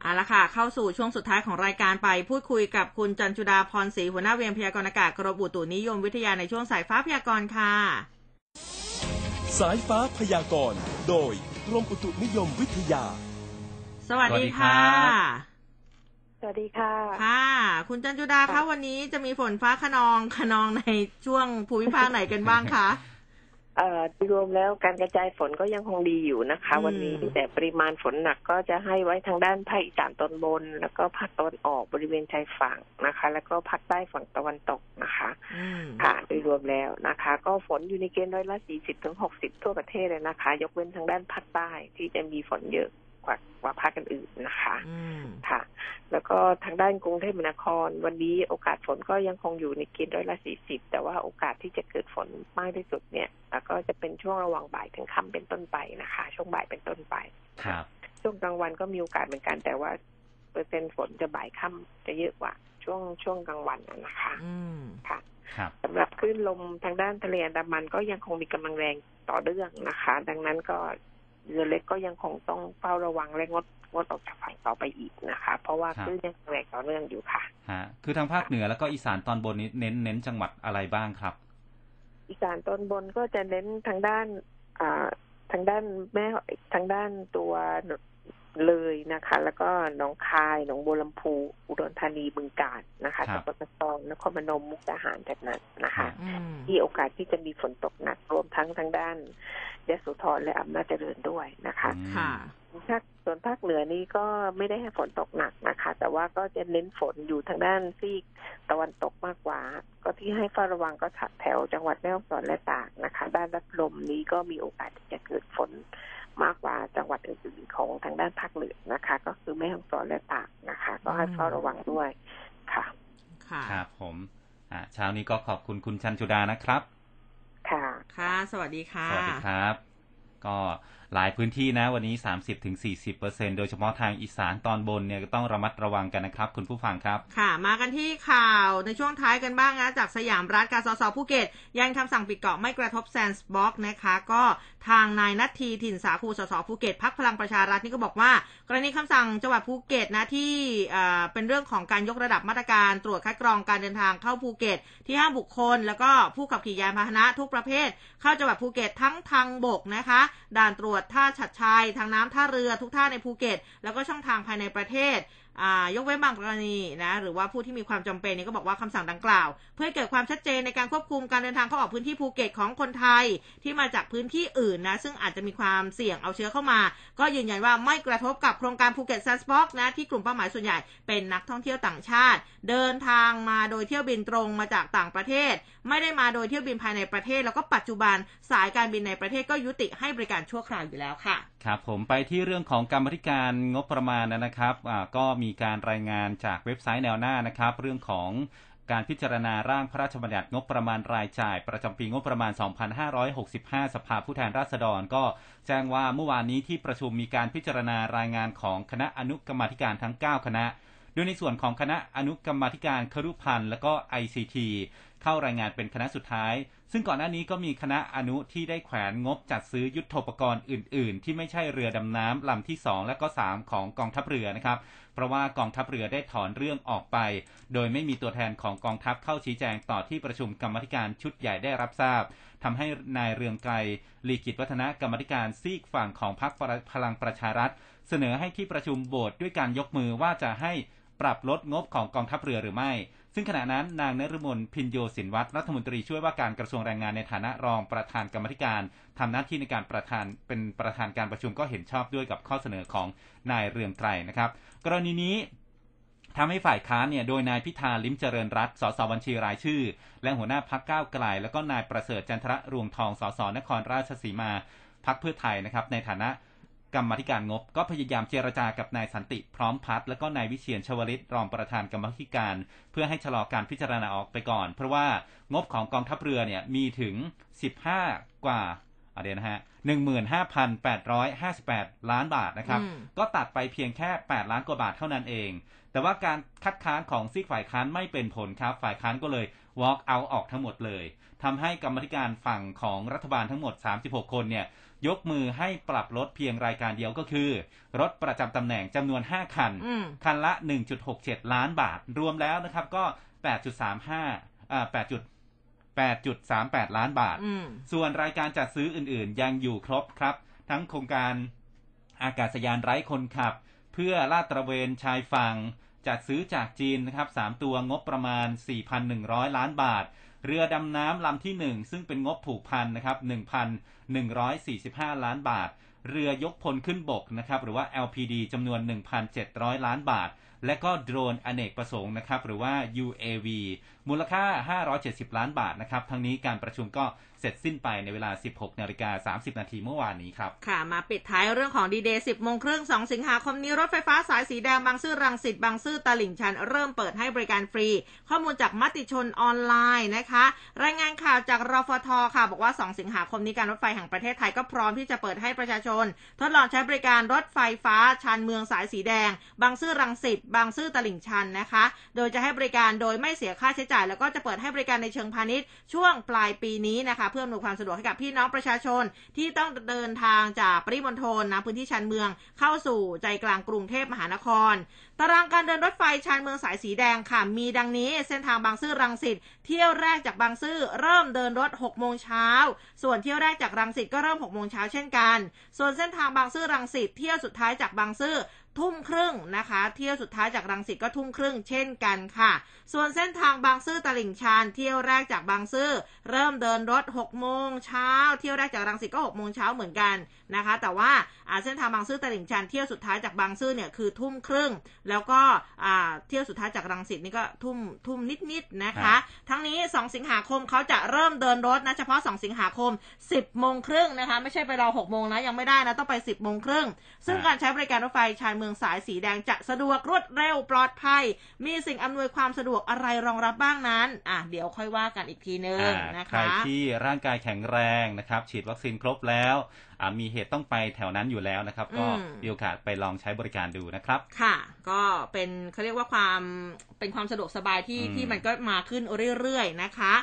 S1: เอาละค่ะ เข้าสู่ช่วงสุดท้ายของรายการไปพูดคุยกับคุณจันจุดาพรศรีหัวหน้าเวียนพยากรณ์อากาศกรมอุตุนิยมวิทยาในช่วงสายฟ้าพยากรณ์ค่ะ
S4: สายฟ้าพยากรณ์ โดยกรมอุตุนิยมวิทยา
S1: สวัสดีค่ะ
S7: สวัสดีค่ะ
S1: ค่ะ คุณจันจุดาคะวันนี้จะมีฝนฟ้าขนองขนองในช่วงภูมิภาคไหนกันบ้างคะ
S7: เอ่อรวมแล้วการกระจายฝนก็ยังคงดีอยู่นะคะ
S1: อืม
S7: วันนี้แต่ปริมาณฝนหนักก็จะให้ไว้ทางด้านภาคอีสานตอนบน แล้วก็ภาคตะวันออกบริเวณชายฝั่งนะคะ แล้วก็ภาคใต้ฝั่งตะวันตกนะคะ
S1: อืม
S7: ค่ะโดยรวมแล้วนะคะ ก็ฝนอยู่ในเกณฑ์ร้อยละสี่สิบถึงหกสิบทั่วประเทศเลยนะคะ ยกเว้นทางด้านภาคใต้ที่จะมีฝนเยอะก ว่ากว่าภาคอื่นๆนะคะ
S1: อืม
S7: ค่ะ แล้วก็ทางด้านกรุงเทพมหานคร วันนี้โอกาสฝนก็ยังคงอยู่ในเกณฑ์ร้อยละสี่สิบแต่ว่าโอกาสที่จะเกิดฝนมากที่สุดเนี่ยแล้วก็จะเป็นช่วงระหว่างบ่ายถึงค่ำเป็นต้นไปนะคะ ช่วงบ่ายเป็นต้นไป
S2: ครับ
S7: ช่วงกลางวันก็มีโอกาสเหมือนกันแต่ว่าเปอร์เซ็นต์ฝนจะบ่ายค่ำจะเยอะกว่า ช่วงช่วงกลางวันน่ะนะคะ
S1: อืม
S7: ค่ะ
S2: ครับ
S7: สำหรับคลื่นลมทางด้านทะเลอันดามันก็ยังคงมีกำลังแรงต่อเนื่องนะคะ ดังนั้นก็ เรือเล็กก็ยังคงต้องเฝ้าระวังและงดงดออกจากฝั่งต่อไปอีกนะคะ เพราะว่าคลื่นยังแรงต่อเนื่องอยู่ค่ะ
S2: ฮะคือทางภาคเหนือแล้วก็อีสานตอนบนนี้เน้นเน้นจังหวัดอะไรบ้างครับ
S7: อีสานตอนบนก็จะเน้นทางด้านอ่าทางด้านแม่ทางด้านตัว เลยนะคะ แล้วก็หนองคายหนองบัวลำพูอุดรธานีบึงกาฬนะคะ
S2: ครั
S7: จั
S2: บ
S7: งหวัดระนองนครพนมมุกดาหารแบบนั้นนะคะ
S1: อืม
S7: ที่โอกาสที่จะมีฝนตกหนักรวมทั้งทางด้านยโสธรและอำนาจเจริญด้วยนะคะ
S2: อืม
S1: ค่ะ
S7: ภาคส่วนภาคเหนือนี้ก็ไม่ได้ให้ฝนตกหนักนะคะ แต่ว่าก็จะเน้นฝนอยู่ทางด้านซีกตะวันตกมากกว่า ก็ที่ให้เฝ้าระวังก็แถวจังหวัดแม่ฮ่องสอนและตากนะคะ ด้านรับลมนี้ก็มีโอกาสที่จะเกิดฝน มากกว่าจังหวัดอื่นๆของทางด้านภาคเหนือนะคะ ก็คือแม่ฮ่องสอนและตากนะคะ ก็ให้เฝ้าระวังด้วยค่ะ
S1: ค่ะ
S2: ครับผมอ่าเช้านี้ก็ขอบคุณคุณชันจุดานะครับ
S7: ค่ะ
S1: ค่ะ สวัสดีค่ะ
S2: สวัสดีครับ ก็ หลายพื้นที่นะวันนี้ 30-40%โดยเฉพาะทางอีสานตอนบนเนี่ยก็ต้องระมัดระวังกันนะครับ คุณผู้ฟังครับ
S1: ค่ะ มากันที่ข่าวในช่วงท้ายกันบ้างนะ จากสยามรัฐการสสภูเก็ต ยันคำสั่งปิดเกาะไม่กระทบ sandbox นะคะ ก็ทางนายนัทธีถิ่นสาคูสสภูเก็ตพรรคพลังประชารัฐนี่ก็บอกว่า กรณีคำสั่งจังหวัดภูเก็ตนะที่เป็นเรื่องของการยกระดับมาตรการตรวจคัดกรองการเดินทางเข้าภูเก็ต ที่ห้ามบุคคล แล้วก็ผู้ขับขี่ยานพาหนะทุกประเภท เข้าจังหวัดภูเก็ตทั้งทางบกนะคะด่านตรวจท่าฉัดชัยทางน้ำท่าเรือทุกท่าในภูเก็ต แล้วก็ช่องทางภายในประเทศ ยกเว้นบางกรณีนะหรือว่าผู้ที่มีความจำเป็นนี่ก็บอกว่าคำสั่งดังกล่าว เพื่อเกิดความชัดเจนในการควบคุมการเดินทางเข้าออกพื้นที่ภูเก็ตของคนไทยที่มาจากพื้นที่อื่นนะซึ่งอาจจะมีความเสี่ยงเอาเชื้อเข้ามา ก็ยืนยันว่าไม่กระทบกับโครงการภูเก็ต sandbox นะที่กลุ่มเป้าหมายส่วนใหญ่เป็นนักท่องเที่ยวต่างชาติ เดินทางมาโดยเที่ยวบินตรงมาจากต่างประเทศ ไม่ได้มาโดยเที่ยวบินภายในประเทศ แล้วก็ปัจจุบันสายการบินในประเทศก็ยุติให้บริการชั่วคราวอยู่แล้วค่ะ
S2: ครับผมไปที่เรื่องของกรรมธิการงบประมาณนะครับก็มีการรายงานจากเว็บไซต์แนวหน้านะครับ เรื่องของการพิจารณาร่างพระราชบัญญัติงบประมาณรายจ่าย ประจำปีงบประมาณ 2565 สภาผู้แทนราษฎร ก็แจ้งว่าเมื่อวานนี้ที่ประชุมมีการพิจารณารายงานของคณะอนุกรรมธิการทั้ง 9 คณะ โดยในส่วนของคณะอนุกรรมธิการครุพันธ์และก็ ICT เข้ารายงานเป็นคณะสุดท้าย ซึ่งก่อนหน้านี้ก็มีคณะอนุที่ได้แขวนงบจัดซื้อยุทโธปกรณ์อื่น ๆ ที่ไม่ใช่เรือดำน้ำลำที่ 2 และก็ 3 ของกองทัพเรือนะครับเพราะว่ากองทัพเรือได้ถอนเรื่องออกไป โดยไม่มีตัวแทนของกองทัพเข้าชี้แจงต่อที่ประชุมกรรมธิการชุดใหญ่ได้รับทราบทำให้นายเรืองไกรลีกิจวัฒนะกรรมธิการซีกฝั่งของพรรคพลังประชารัฐ เสนอให้ที่ประชุมโบสด้วยการยกมือว่าจะให้ปรับลดงบของกองทัพเรือหรือไม่ ซึ่งขณะนั้นนางนฤมลพินโยสินวัตรรัฐมนตรีช่วยว่าการกระทรวงแรงงานในฐานะรองประธานกรรมธิการทำหน้าที่ในการประธานเป็นประธานการประชุมก็เห็นชอบด้วยกับข้อเสนอของนายเรืองไกรนะครับ กรณีนี้ทำให้ฝ่ายค้านเนี่ยโดยนายพิธาลิมเจริญรัตสสบัญชีรายชื่อ และหัวหน้าพักก้าวไกล แล้วก็นายประเสริฐจันทระรวงทองสสนครราชสีมาพักเพื่อไทยนะครับในฐานะ กรรมธิการงบ ก็พยายามเจรจากับนายสันติพร้อมพัฒน์และก็นายวิเชียนชวลิตรองประธานกรรมธิการ เพื่อให้ชะลอการพิจารณาออกไปก่อน เพราะว่างบของกองทัพเรือเนี่ยมีถึง 15 กว่าเดี๋ยวนะฮะ15,858ล้านบาทนะครับ ก็ตัดไปเพียงแค่8ล้านกว่าบาทเท่านั้นเอง แต่ว่าการคัดค้านของซีกฝ่ายค้านไม่เป็นผลครับ ฝ่ายค้านก็เลย walk out ออกทั้งหมดเลยทำให้กรรมธิการฝั่งของรัฐบาลทั้งหมด36คนเนี่ย ยกมือให้ปรับลดเพียงรายการเดียวก็คือ รถประจำตำแหน่งจำนวน 5 คัน คันละ 1.67 ล้านบาท รวมแล้วนะครับก็ 8.35อ่า8 8.38 ล้านบาท ส่วนรายการจัดซื้ออื่น ๆ ยังอยู่ครบครับ ทั้งโครงการอากาศยานไร้คนขับ เพื่อลาดตระเวนชายฝั่ง จัดซื้อจากจีนนะครับ 3 ตัวงบประมาณ 4,100 ล้านบาท เรือดำน้ำลำที่ 1 ซึ่งเป็นงบผูกพันนะครับ1,145 ล้านบาท เรือยกพลขึ้นบกนะครับหรือว่า LPD จำนวน 1,700 ล้านบาท และก็โดรนอเนกประสงค์นะครับหรือว่า UAV มูลค่า 570 ล้านบาทนะครับ ทั้งนี้การประชุมก็เสร็จสิ้นไปในเวลา 16นาฬิกา30 นาทีเมื่อวานนี้ครับ
S1: ค่ะ มาปิดท้ายเรื่องของดีเดย์10โมงครึ่ง2สิงหาคมนี้ รถไฟฟ้าสายสีแดงบางซื่อรังสิตบางซื่อตลิ่งชัน เริ่มเปิดให้บริการฟรี ข้อมูลจากมติชนออนไลน์นะคะ รายงานข่าวจากรฟทค่ะ บอกว่า 2 สิงหาคมนี้การรถไฟแห่งประเทศไทยก็พร้อมที่จะเปิดให้ประชาชน ทดลองใช้บริการรถไฟฟ้าชานเมืองสายสีแดง บางซื่อรังสิตบางซื่อตลิ่งชันนะคะ โดยจะให้บริการโดยไม่เสียค่าใช้จ่ายแล้วก็จะเปิดให้บริการในเชิงพาณิชย์ช่วงปลายปีนี้นะคะ เพื่ออำนวยความสะดวกให้กับพี่น้องประชาชน ที่ต้องเดินทางจากปริมณฑลนะพื้นที่ชานเมืองเข้าสู่ใจกลางกรุงเทพมหานคร ตารางการเดินรถไฟชานเมืองสายสีแดงค่ะ มีดังนี้เส้นทางบางซื่อรังสิตเที่ยวแรกจากบางซื่อเริ่มเดินรถ6โมงเช้าส่วนเที่ยวแรกจากรังสิตก็เริ่ม6โมงเช้าเช่นกัน ส่วนเส้นทางบางซื่อรังสิตเที่ยวสุดท้ายจากบางซื่อ ทุ่มครึ่งนะคะ เที่ยวสุดท้ายจากรังสิตก็ทุ่มครึ่งเช่นกันค่ะ ส่วนเส้นทางบางซื่อตลิ่งชันเที่ยวแรกจากบางซื่อเริ่มเดินรถ6โมงเช้าเที่ยวแรกจากรังสิตก็6โมงเช้าเหมือนกันนะคะ แต่ว่าเส้นทางบางซื่อตลิ่งชันเที่ยวสุดท้ายจากบางซื่อเนี่ยคือทุ่มครึ่ง แล้วก็เที่ยวสุดท้ายจากรังสิตนี่ก็ทุ่มทุ่มนิดๆนะคะ ทั้งนี้ 2 สิงหาคมเขาจะเริ่มเดินรถนะเฉพาะ 2 สิงหาคม 10โมงครึ่งนะคะ ไม่ใช่ไปรอ6โมงนะยังไม่ได้นะต้องไป 10โมงครึ่งซึ่งการใช้บริการรถไฟชานเมืองสายสีแดงจะสะดวกรวดเร็วปลอดภัย มีสิ่งอำนวยความสะดวกอะไรรองรับบ้างนั้น อะเดี๋ยวค่อยว่ากันอีกทีนึงนะคะ
S2: ใครที่ร่างกายแข็งแรงนะครับ ฉีดวัคซีนครบแล้วมีเหตุต้องไปแถวนั้นอยู่แล้วนะครับ ก็มีโอกาสไปลองใช้บริการดูนะครับ
S1: ค่ะ ก็เป็นเขาเรียกว่าความเป็นความสะดวกสบายที่ที่มันก็มาขึ้นเรื่อยๆนะคะ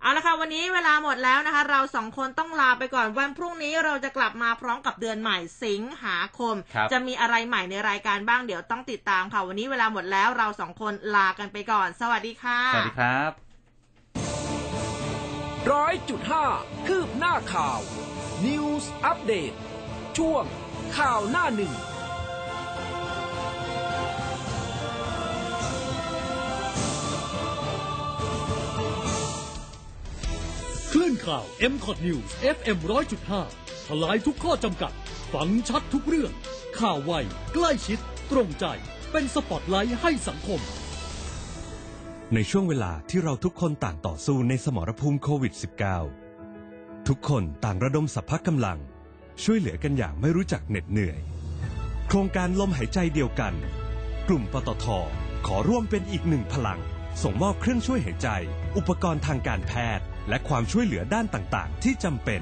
S1: เอาละค่ะวันนี้เวลาหมดแล้วนะคะ เราสองคนต้องลาไปก่อนวันพรุ่งนี้เราจะกลับมาพร้อมกับเดือนใหม่สิงหาคม จะมีอะไรใหม่ในรายการบ้างเดี๋ยวต้องติดตามค่ะ วันนี้เวลาหมดแล้วเราสองคนลากันไปก่อน สวัสดีค่ะ
S2: สวัสดีครับ
S6: ร้อยจุดห้าคืบหน้าข่าว News อัปเดตช่วงข่าวหน้าหนึ่ง
S3: คลื่นข่าว m c o t News FM 100.5 ทลายทุกข้อจำกัด ฟังชัดทุกเรื่อง ข่าวไว ใกล้ชิด ตรงใจ เป็นสปอตไลท์ให้สังคม
S8: ในช่วงเวลาที่เราทุกคนต่างต่อสู้ในสมรภูมิโควิด -19 ทุกคนต่างระดมสัพพะกำลัง ช่วยเหลือกันอย่างไม่รู้จักเหน็ดเหนื่อย โครงการลมหายใจเดียวกัน กลุ่มปตท ขอร่วมเป็นอีกหนึ่งพลัง ส่งมอบเครื่องช่วยหายใจ อุปกรณ์ทางการแพทย์ และความช่วยเหลือด้านต่างๆที่จำเป็น